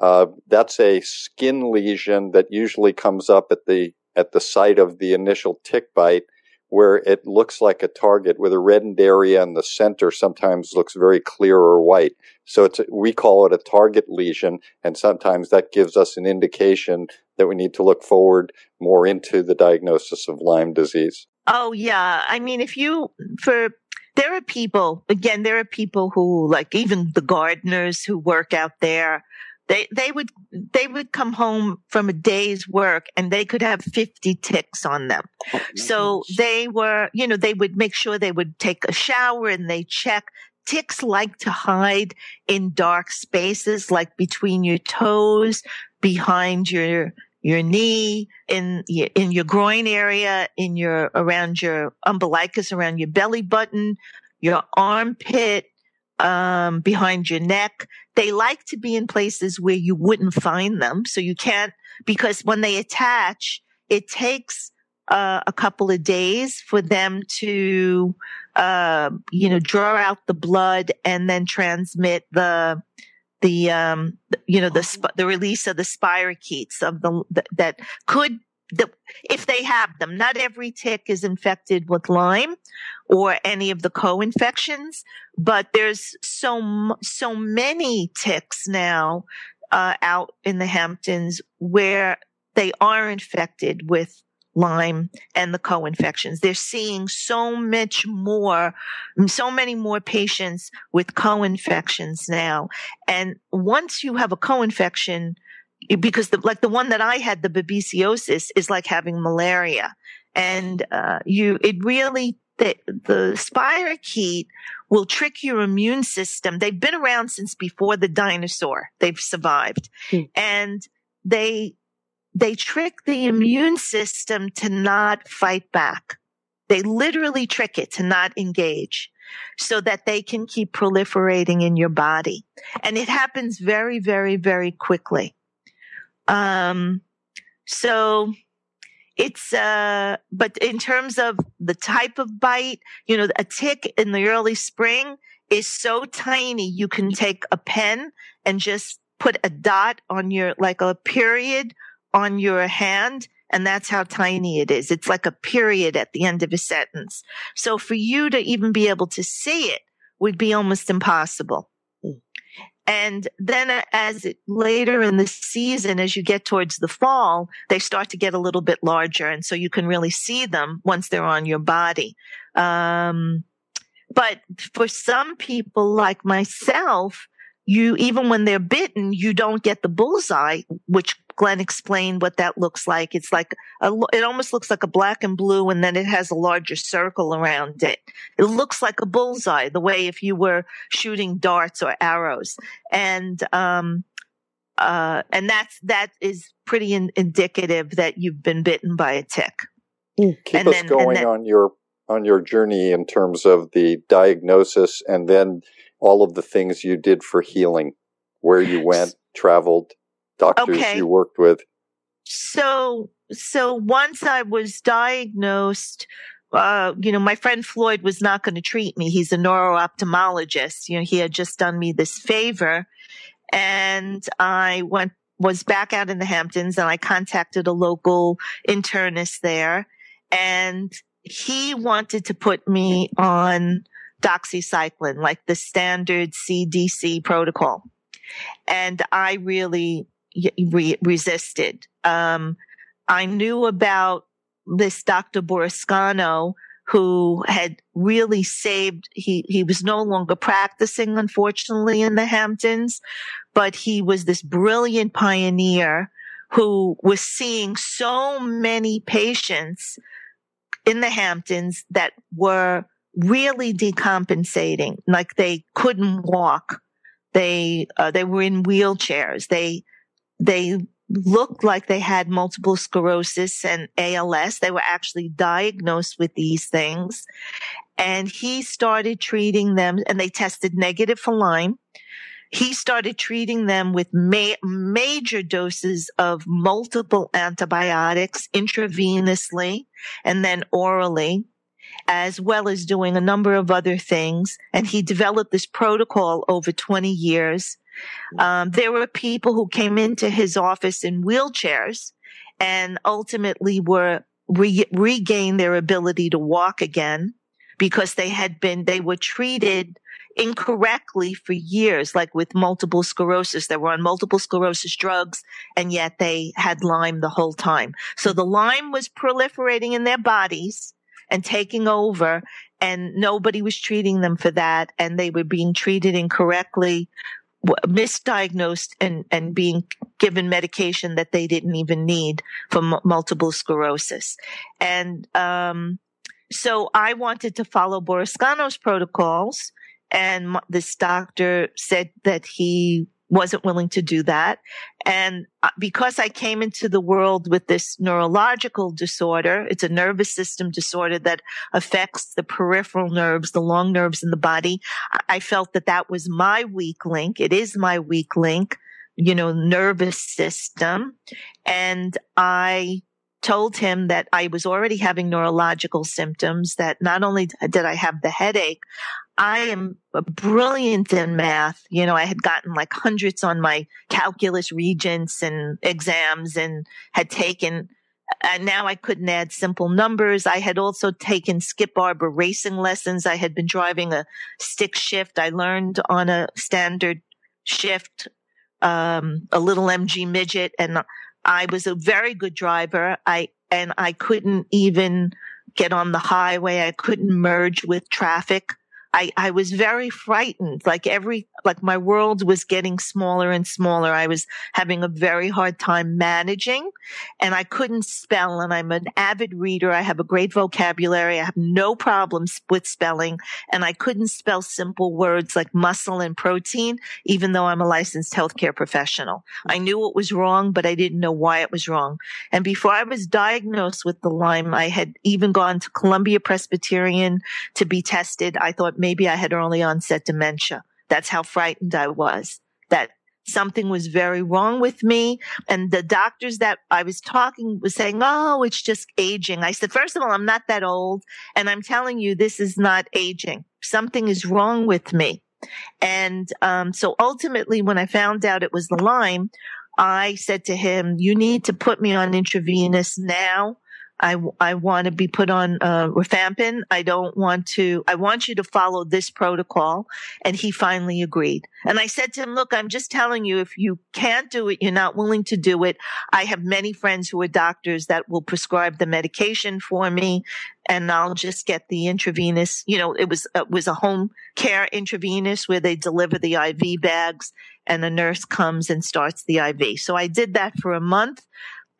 uh, that's a skin lesion that usually comes up at the at the site of the initial tick bite, where it looks like a target with a reddened area in the center. Sometimes looks very clear or white. So it's we call it a target lesion, and sometimes that gives us an indication that we need to look forward more into the diagnosis of Lyme disease. Oh yeah. I mean, if you, for, there are people, again, there are people who like even the gardeners who work out there. They, they would, they would come home from a day's work and they could have 50 ticks on them. Oh, so gosh. they were, you know, they would make sure they would take a shower and they check ticks like to hide in dark spaces, like between your toes, behind your your knee, in in your groin area, in your around your umbilicus, around your belly button, your armpit, um, behind your neck. They like to be in places where you wouldn't find them, so you can't because when they attach, it takes uh, a couple of days for them to, uh, you know, draw out the blood and then transmit the the um you know the sp- the release of the spirochetes of the, the that could the, if they have them, not every tick is infected with Lyme or any of the co-infections, but there's so so many ticks now uh, out in the Hamptons where they are infected with Lyme and the co-infections. They're seeing so much more, so many more patients with co-infections now. And once you have a co-infection, because the, like the one that I had, the babesiosis is like having malaria. and uh, you it really the the spirochete will trick your immune system. They've been around since before the dinosaur. They've survived, mm. and they they trick the immune system to not fight back. They literally trick it to not engage so that they can keep proliferating in your body. And it happens very, very, very quickly. Um, so it's, uh, but in terms of the type of bite, you know, a tick in the early spring is so tiny. You can take a pen and just put a dot on your, like a period on your hand and that's how tiny it is. It's like a period at the end of a sentence. So for you to even be able to see it would be almost impossible. And then as it, later in the season, as you get towards the fall, they start to get a little bit larger. And so you can really see them once they're on your body. Um, but for some people like myself, you, even when they're bitten, you don't get the bullseye, which Glenn explained what that looks like. It's like a, it almost looks like a black and blue and then it has a larger circle around it. It looks like a bullseye, the way if you were shooting darts or arrows. And, um, uh, and that's, that is pretty in, indicative that you've been bitten by a tick. Keep and us then, going then, on your, on your journey in terms of the diagnosis and then all of the things you did for healing, where you went, traveled, doctors okay. you worked with. So, so once I was diagnosed, uh, you know, my friend Floyd was not going to treat me. He's a neuro ophthalmologist. You know, he had just done me this favor and I went, was back out in the Hamptons and I contacted a local internist there and he wanted to put me on doxycycline, like the standard CDC protocol. And I really re- resisted. Um, I knew about this Dr. Burrascano who had really saved, he, he was no longer practicing, unfortunately, in the Hamptons, but he was this brilliant pioneer who was seeing so many patients in the Hamptons that were really decompensating, like they couldn't walk. They, uh, they were in wheelchairs. They, they looked like they had multiple sclerosis and ALS. They were actually diagnosed with these things. And he started treating them and they tested negative for Lyme. He started treating them with ma- major doses of multiple antibiotics intravenously and then orally as well as doing a number of other things. And he developed this protocol over 20 years. Um, there were people who came into his office in wheelchairs and ultimately were re- regained their ability to walk again because they had been, they were treated incorrectly for years, like with multiple sclerosis. They were on multiple sclerosis drugs and yet they had Lyme the whole time. So the Lyme was proliferating in their bodies and taking over and nobody was treating them for that and they were being treated incorrectly misdiagnosed and, and being given medication that they didn't even need for m- multiple sclerosis. And, um, so I wanted to follow Burrascano's protocols and this doctor said that he wasn't willing to do that. And uh, because I came into the world with this neurological disorder, it's a nervous system disorder that affects the peripheral nerves, the long nerves in the body. I felt that that was my weak link. It is my weak link, you know, nervous system. And I told him that I was already having neurological symptoms, that not only did I have the headache, I am brilliant in math. You know, I had gotten like hundreds on my calculus regents and exams and had taken, and now I couldn't add simple numbers. I had also taken Skip Barber racing lessons. I had been driving a stick shift. I learned on a standard shift, um, a little MG midget and I was a very good driver. I, and I couldn't even get on the highway. I couldn't merge with traffic I, I was very frightened. Like every, like my world was getting smaller and smaller. I was having a very hard time managing and I couldn't spell. And I'm an avid reader. I have a great vocabulary. I have no problems with spelling and I couldn't spell simple words like muscle and protein, even though I'm a licensed healthcare professional. I knew what was wrong, but I didn't know why it was wrong. And before I was diagnosed with the Lyme, I had even gone to Columbia Presbyterian to be tested. I thought maybe I had early onset dementia. That's how frightened I was that something was very wrong with me. And the doctors that I was talking was saying, Oh, it's just aging. I said, first of all, I'm not that old. And I'm telling you, this is not aging. Something is wrong with me. And, um, so ultimately, when I found out it was the Lyme, I said to him, you need to put me on intravenous now I, I want to be put on uh, rifampin. I don't want to, I want you to follow this protocol. And he finally agreed. And I said to him, look, I'm just telling you, if you can't do it, you're not willing to do it. I have many friends who are doctors that will prescribe the medication for me and I'll just get the intravenous, you know, it was, it was a home care intravenous where they deliver the IV bags and a nurse comes and starts the IV. So I did that for a month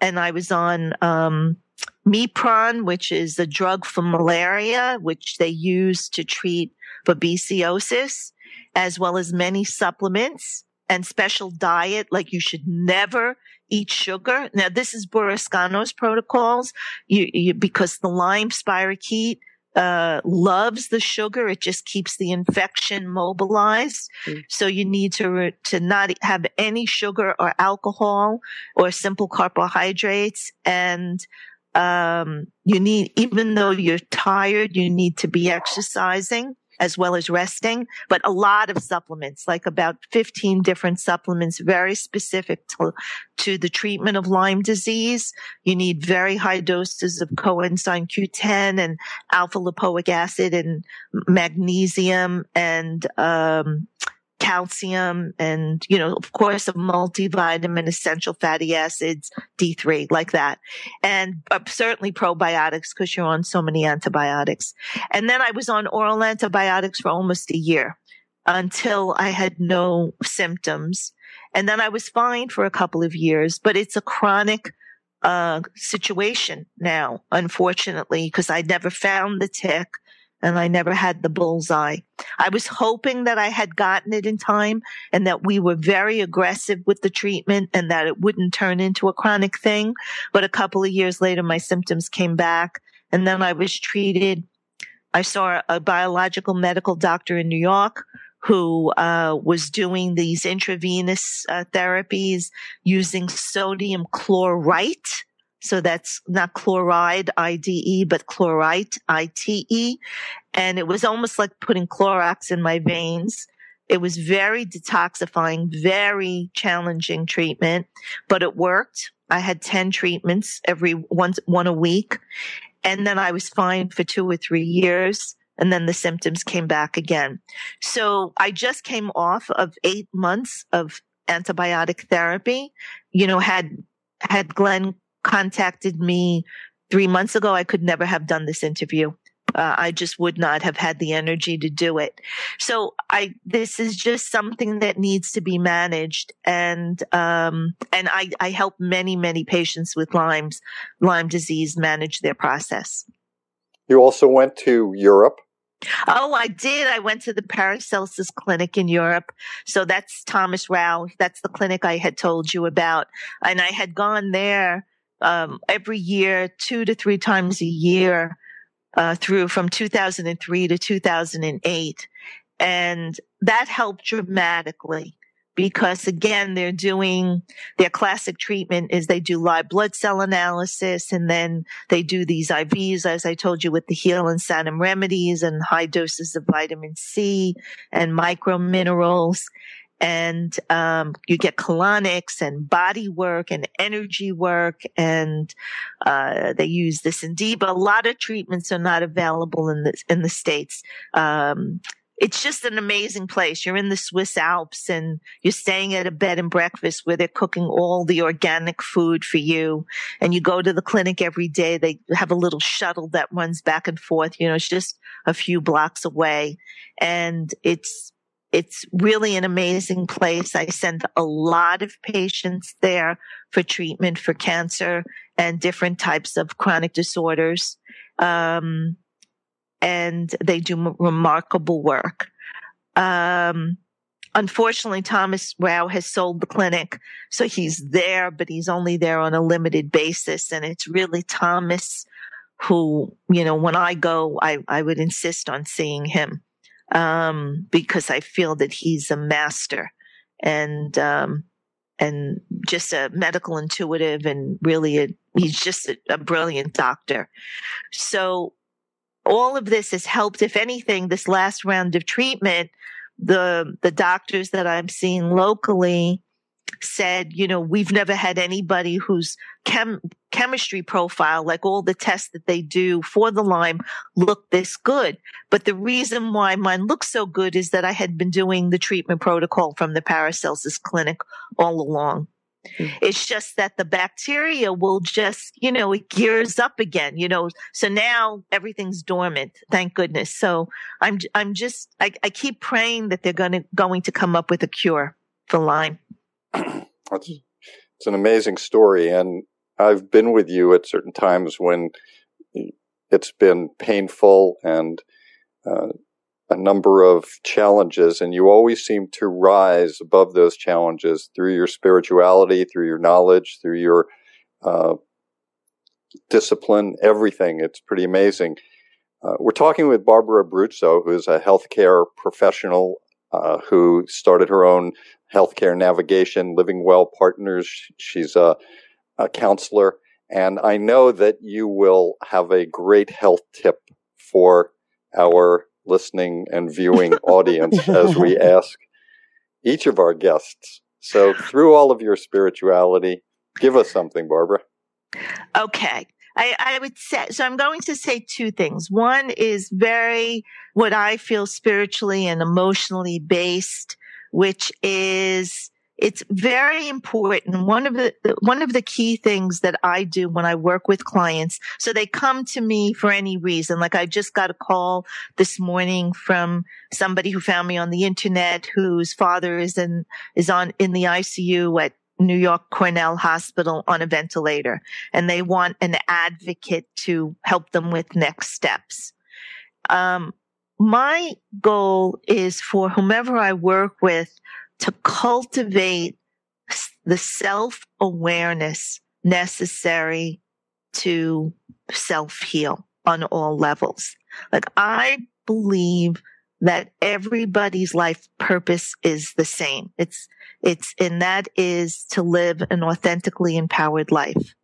and I was on, um, Mepron, which is a drug for malaria, which they use to treat babesiosis, as well as many supplements and special diet. Like you should never eat sugar. Now, this is Burrascano's protocols you, you, because the Lyme spirochete uh, loves the sugar. It just keeps the infection mobilized. Mm. So you need to, to not have any sugar or alcohol or simple carbohydrates. And um, you need, even though you're tired, you need to be exercising as well as resting, but a lot of supplements, like about 15 different supplements, very specific to, to the treatment of Lyme disease. You need very high doses of coenzyme Q10 and alpha lipoic acid and magnesium and, um, calcium and, you know, of course, a multivitamin, essential fatty acids, D3, like that. And uh, certainly probiotics because you're on so many antibiotics. And then I was on oral antibiotics for almost a year until I had no symptoms. And then I was fine for a couple of years, but it's a chronic uh, situation now, unfortunately, because I never found the tick and I never had the bullseye. I was hoping that I had gotten it in time and that we were very aggressive with the treatment and that it wouldn't turn into a chronic thing. But a couple of years later, my symptoms came back and then I was treated. I saw a biological medical doctor in New York who uh, was doing these intravenous uh, therapies using sodium chlorite so that's not chloride, IDE, but chlorite, ITE. And it was almost like putting Clorox in my veins. It was very detoxifying, very challenging treatment, but it worked. I had 10 treatments every once, one a week. And then I was fine for two or three years. And then the symptoms came back again. So I just came off of eight months of antibiotic therapy, you know, had, had Glenn contacted me three months ago, I could never have done this interview. Uh, I just would not have had the energy to do it. So I, this is just something that needs to be managed. And, um, and I, I help many, many patients with Lyme's, Lyme disease manage their process. You also went to Europe. Oh, I did. I went to the Paracelsus clinic in Europe. So that's Thomas Rau. That's the clinic I had told you about. And I had gone there um, every year, two to three times a year, uh, through from 2003 to 2008. And that helped dramatically because again, they're doing their classic treatment is they do live blood cell analysis and then they do these IVs, as I told you, with the Heel and Sanum remedies and high doses of vitamin C and micro minerals and um, you get colonics and body work and energy work and uh, they use this indeed but a lot of treatments are not available in the in the states um, it's just an amazing place. You're in the Swiss Alps and you're staying at a bed and breakfast where they're cooking all the organic food for you. And you go to the clinic every day. They have a little shuttle that runs back and forth. You know, it's just a few blocks away and it's, it's really an amazing place. I send a lot of patients there for treatment for cancer and different types of chronic disorders. Um, and they do remarkable work. Um, unfortunately, Thomas Rau has sold the clinic. So he's there, but he's only there on a limited basis. And it's really Thomas who, you know, when I go, I, I would insist on seeing him, um, because I feel that he's a master and, um, and just a medical intuitive and really a, he's just a, a brilliant doctor. So all of this has helped. If anything, this last round of treatment, the, the doctors that I'm seeing locally said, you know, we've never had anybody whose chem- chemistry profile, like all the tests that they do for the Lyme, look this good. But the reason why mine looks so good is that I had been doing the treatment protocol from the Paracelsus clinic all along. Mm-hmm. It's just that the bacteria will just, you know, it gears up again, you know. So now everything's dormant, thank goodness. So I'm, I'm just, I, I keep praying that they're going to, going to come up with a cure for Lyme. That's, it's an amazing story. And I've been with you at certain times when it's been painful and uh, a number of challenges and you always seem to rise above those challenges through your spirituality, through your knowledge, through your uh, discipline, everything. It's pretty amazing. Uh, we're talking with Barbara Abruzzo, who's a healthcare professional uh, who started her own healthcare navigation, Living Well Partners. She's a, a counselor. And I know that you will have a great health tip for our listening and viewing audience as we ask each of our guests. So, through all of your spirituality, give us something, Barbara. Okay. I, I, would say, so I'm going to say two things. One is very what I feel spiritually and emotionally based, which is it's very important. One of the, one of the key things that I do when I work with clients, so they come to me for any reason. Like I just got a call this morning from somebody who found me on the internet whose father is in, is on, in the ICU at New York Cornell Hospital on a ventilator and they want an advocate to help them with next steps. Um, my goal is for whomever I work with to cultivate the self awareness necessary to self heal on all levels. Like I believe that everybody's life purpose is the same. It's, it's, and that is to live an authentically empowered life.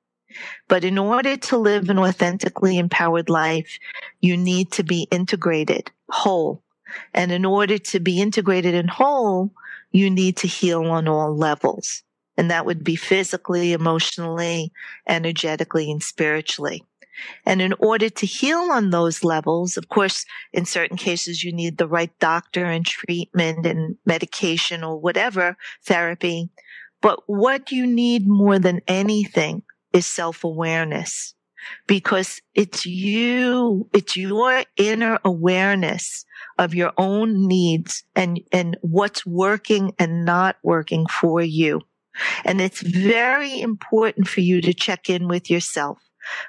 But in order to live an authentically empowered life, you need to be integrated, whole. And in order to be integrated and whole, you need to heal on all levels. And that would be physically, emotionally, energetically, and spiritually. And in order to heal on those levels, of course, in certain cases, you need the right doctor and treatment and medication or whatever therapy. But what you need more than anything is self awareness because it's you, it's your inner awareness of your own needs and, and what's working and not working for you. And it's very important for you to check in with yourself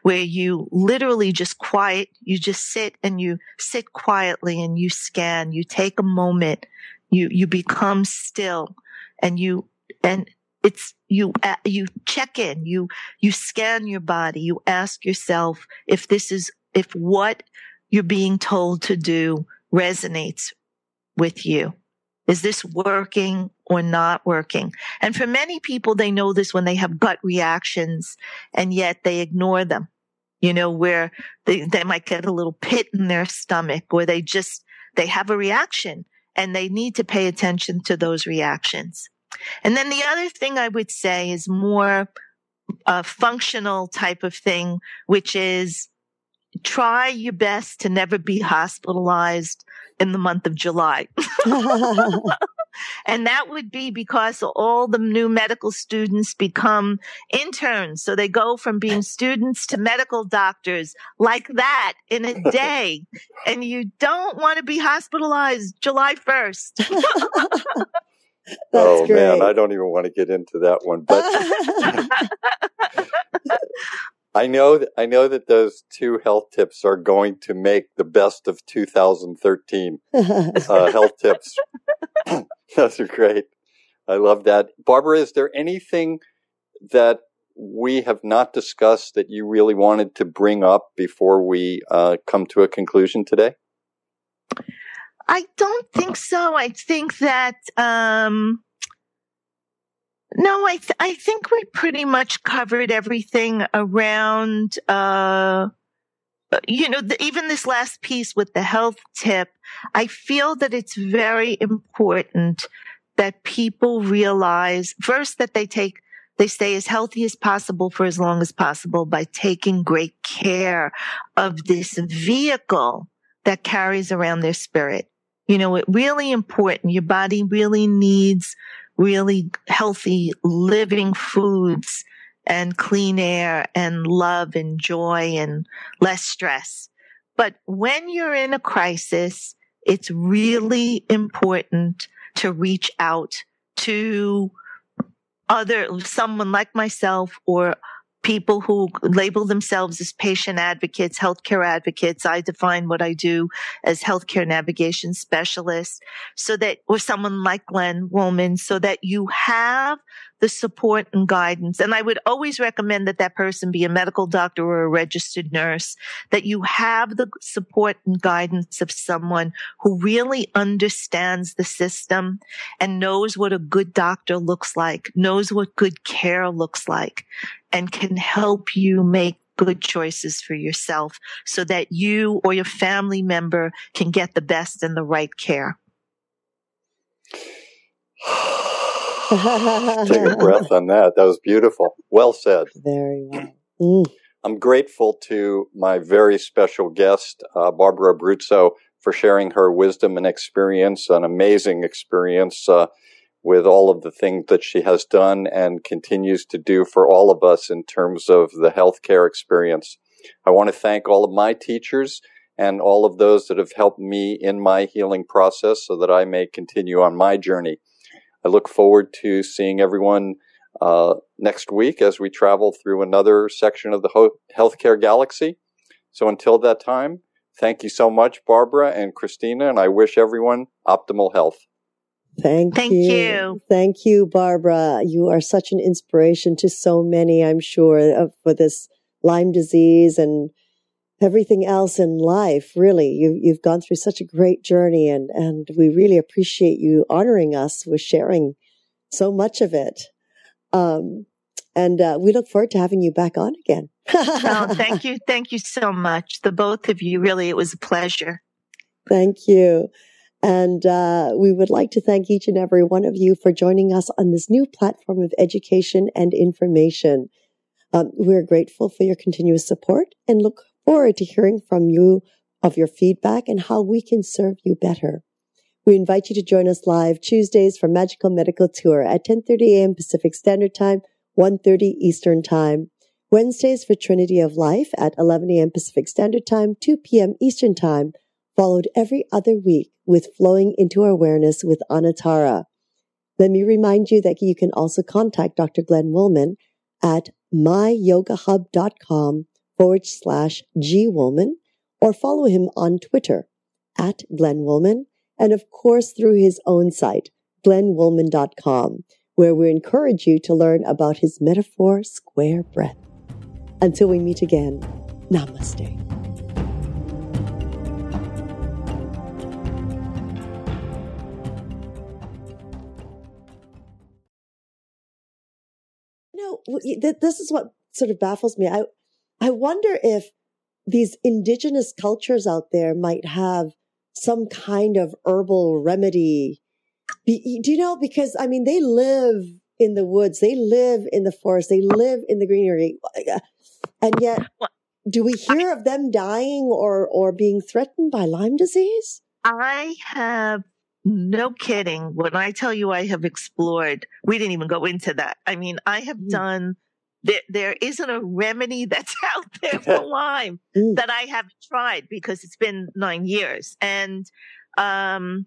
where you literally just quiet, you just sit and you sit quietly and you scan, you take a moment, you, you become still and you, and it's you uh, you check in you you scan your body you ask yourself if this is if what you're being told to do resonates with you is this working or not working? And for many people they know this when they have gut reactions and yet they ignore them. You know where they, they might get a little pit in their stomach or they just they have a reaction and they need to pay attention to those reactions. And then the other thing I would say is more a functional type of thing, which is try your best to never be hospitalized, in the month of July. and that would be because all the new medical students become interns. So they go from being students to medical doctors like that in a day. and you don't want to be hospitalized July 1st. oh great. man, I don't even want to get into that one. But I know that I know that those two health tips are going to make the best of 2013 uh, health tips. those are great. I love that. Barbara, is there anything that we have not discussed that you really wanted to bring up before we uh, come to a conclusion today? I don't think so. I think that um, no, I th- I think we pretty much covered everything around. Uh, you know, the, even this last piece with the health tip, I feel that it's very important that people realize first that they take they stay as healthy as possible for as long as possible by taking great care of this vehicle that carries around their spirit. You know, it really important. Your body really needs really healthy living foods and clean air and love and joy and less stress. But when you're in a crisis, it's really important to reach out to other, someone like myself or people who label themselves as patient advocates, healthcare advocates. I define what I do as healthcare navigation specialist so that, or someone like Glenn Woolman, so that you have the support and guidance. And I would always recommend that that person be a medical doctor or a registered nurse, that you have the support and guidance of someone who really understands the system and knows what a good doctor looks like, knows what good care looks like, and can help you make good choices for yourself so that you or your family member can get the best and the right care. Take a breath on that. That was beautiful. Well said. Very well. Mm. I'm grateful to my very special guest, uh, Barbara Abruzzo, for sharing her wisdom and experience, an amazing experience uh, with all of the things that she has done and continues to do for all of us in terms of the healthcare experience. I want to thank all of my teachers and all of those that have helped me in my healing process so that I may continue on my journey. I look forward to seeing everyone uh, next week as we travel through another section of the ho- healthcare galaxy. So until that time, thank you so much, Barbara and Christina, and I wish everyone optimal health. Thank, Thank you. you. Thank you, Barbara. You are such an inspiration to so many, I'm sure, for this Lyme disease and everything else in life. Really, you, you've gone through such a great journey and, and we really appreciate you honoring us with sharing so much of it. Um, and uh, we look forward to having you back on again. oh, thank you. Thank you so much. The both of you, really, it was a pleasure. Thank you. And uh, we would like to thank each and every one of you for joining us on this new platform of education and information. Um, we're grateful for your continuous support and look forward to hearing from you of your feedback and how we can serve you better. We invite you to join us live Tuesdays for Magical Medical Tour at 10:30 a.m. Pacific Standard Time, 1:30 Eastern Time. Wednesdays for Trinity of Life at 11 a.m. Pacific Standard Time, 2 p.m. Eastern Time, followed every other week with Flowing into Awareness with Anatara. Let me remind you that you can also contact Dr. Glenn Woolman at myyogahub.com forward slash G Woolman or follow him on Twitter at Glenn Woolman and of course through his own site, glennwoolman.com, where we encourage you to learn about his metaphor square breath. Until we meet again, namaste. You know, this is what sort of baffles me. I, I wonder if these indigenous cultures out there might have some kind of herbal remedy. Do you know? Because I mean, they live in the woods, they live in the forest, they live in the greenery, and yet, do we hear of them dying or or being threatened by Lyme disease? I have no kidding. When I tell you I have explored, we didn't even go into that. I mean, I have mm. done, there, there isn't a remedy that's out there for Lyme mm. that I haven't tried because it's been nine years. And, um,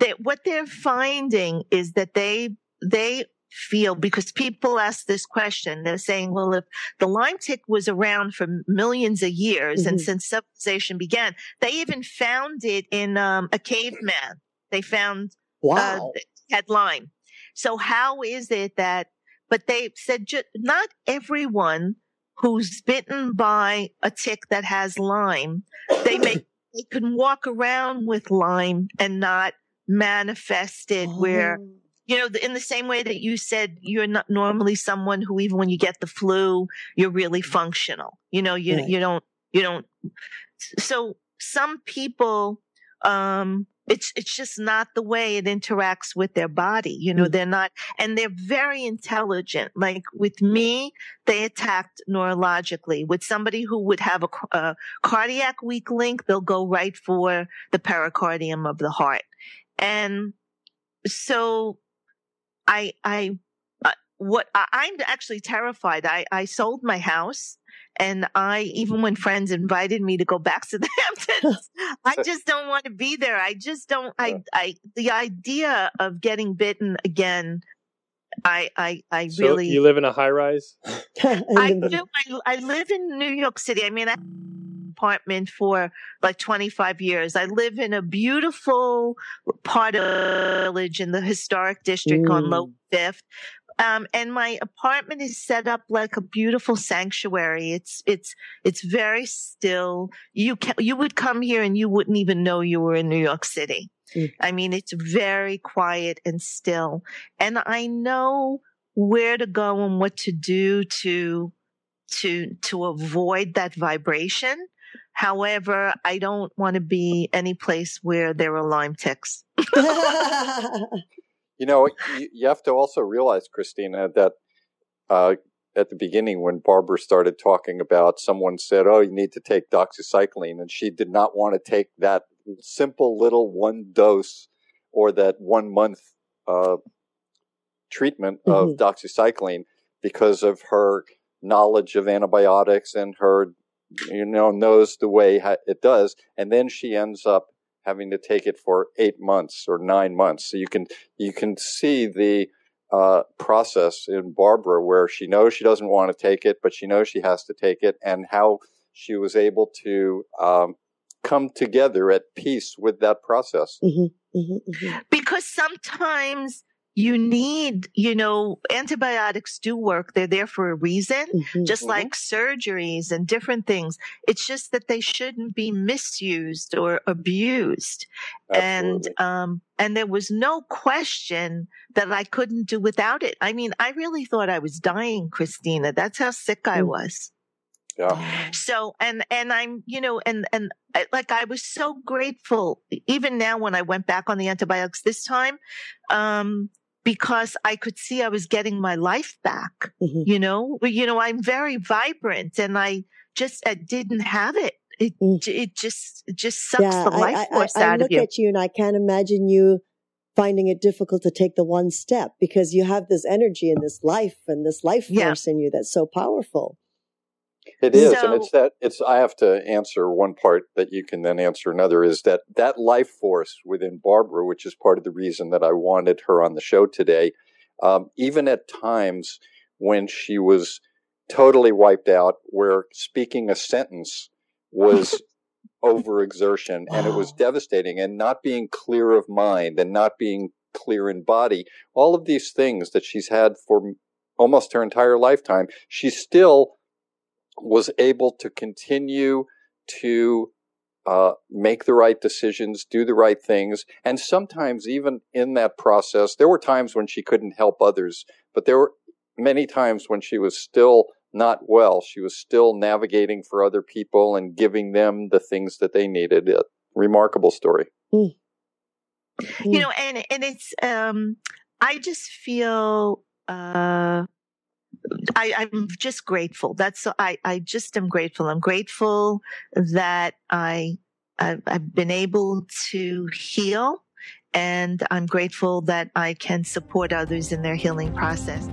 that what they're finding is that they, they feel because people ask this question. They're saying, well, if the Lyme tick was around for millions of years mm-hmm. and since civilization began, they even found it in um, a caveman. They found uh, wow. uh, had Lyme. So how is it that? But they said ju- not everyone who's bitten by a tick that has Lyme, they may they can walk around with Lyme and not manifest it oh. where you know, in the same way that you said you're not normally someone who even when you get the flu, you're really functional. You know, you right. you don't you don't so some people um it's it's just not the way it interacts with their body you know mm. they're not and they're very intelligent like with me they attacked neurologically with somebody who would have a, a cardiac weak link they'll go right for the pericardium of the heart and so I, I, what I, am actually terrified. I, I sold my house and I, even when friends invited me to go back to the Hamptons, I just don't want to be there. I just don't, I, I, the idea of getting bitten again, I, I, I so really. You live in a high rise? I do. I, I live in New York City. I mean, I, have an apartment for like 25 years. I live in a beautiful part of the village in the historic district mm. on Low Fifth. Um, and my apartment is set up like a beautiful sanctuary. It's, it's, it's very still. You can, you would come here and you wouldn't even know you were in New York City. Mm. I mean, it's very quiet and still. And I know where to go and what to do to, to, to avoid that vibration. However, I don't want to be any place where there are Lyme ticks. you know, you, you, have to also realize, Christina, that uh, at the beginning when Barbara started talking about someone said, "Oh, you need to take doxycycline," and she did not want to take that simple little one dose or that one month uh, treatment of mm-hmm. doxycycline because of her knowledge of antibiotics and her you know, knows the way it does. And then she ends up having to take it for eight months or nine months. So you can, you can see the, uh, process in Barbara where she knows she doesn't want to take it, but she knows she has to take it and how she was able to, um, come together at peace with that process. Mm-hmm, mm-hmm, mm-hmm. Because sometimes you need, you know, antibiotics do work. They're there for a reason, mm-hmm. just mm-hmm. like surgeries and different things. It's just that they shouldn't be misused or abused. Absolutely. And, um, and there was no question that I couldn't do without it. I mean, I really thought I was dying, Christina. That's how sick I mm. was. Yeah. So, and, and I'm, you know, and, and like I was so grateful, even now when I went back on the antibiotics this time, um, because I could see I was getting my life back. Mm-hmm. You know, you know, I'm very vibrant and I just I didn't have it. It mm. it just it just sucks yeah, the life I, force I, I, out of you. I look at you and I can't imagine you finding it difficult to take the one step because you have this energy and this life and this life force yeah. in you that's so powerful. It is, so, and it's that it's. I have to answer one part that you can then answer another. Is that that life force within Barbara, which is part of the reason that I wanted her on the show today. Um, even at times when she was totally wiped out, where speaking a sentence was overexertion and it was devastating, and not being clear of mind and not being clear in body, all of these things that she's had for almost her entire lifetime, she still was able to continue to uh, make the right decisions, do the right things. And sometimes, even in that process, there were times when she couldn't help others, but there were many times when she was still not well. She was still navigating for other people and giving them the things that they needed. A remarkable story. Mm. You know, and, and it's, um, I just feel, uh, I, am just grateful. That's I, I just am grateful. I'm grateful that I I've, I've been able to heal and I'm grateful that I can support others in their healing process.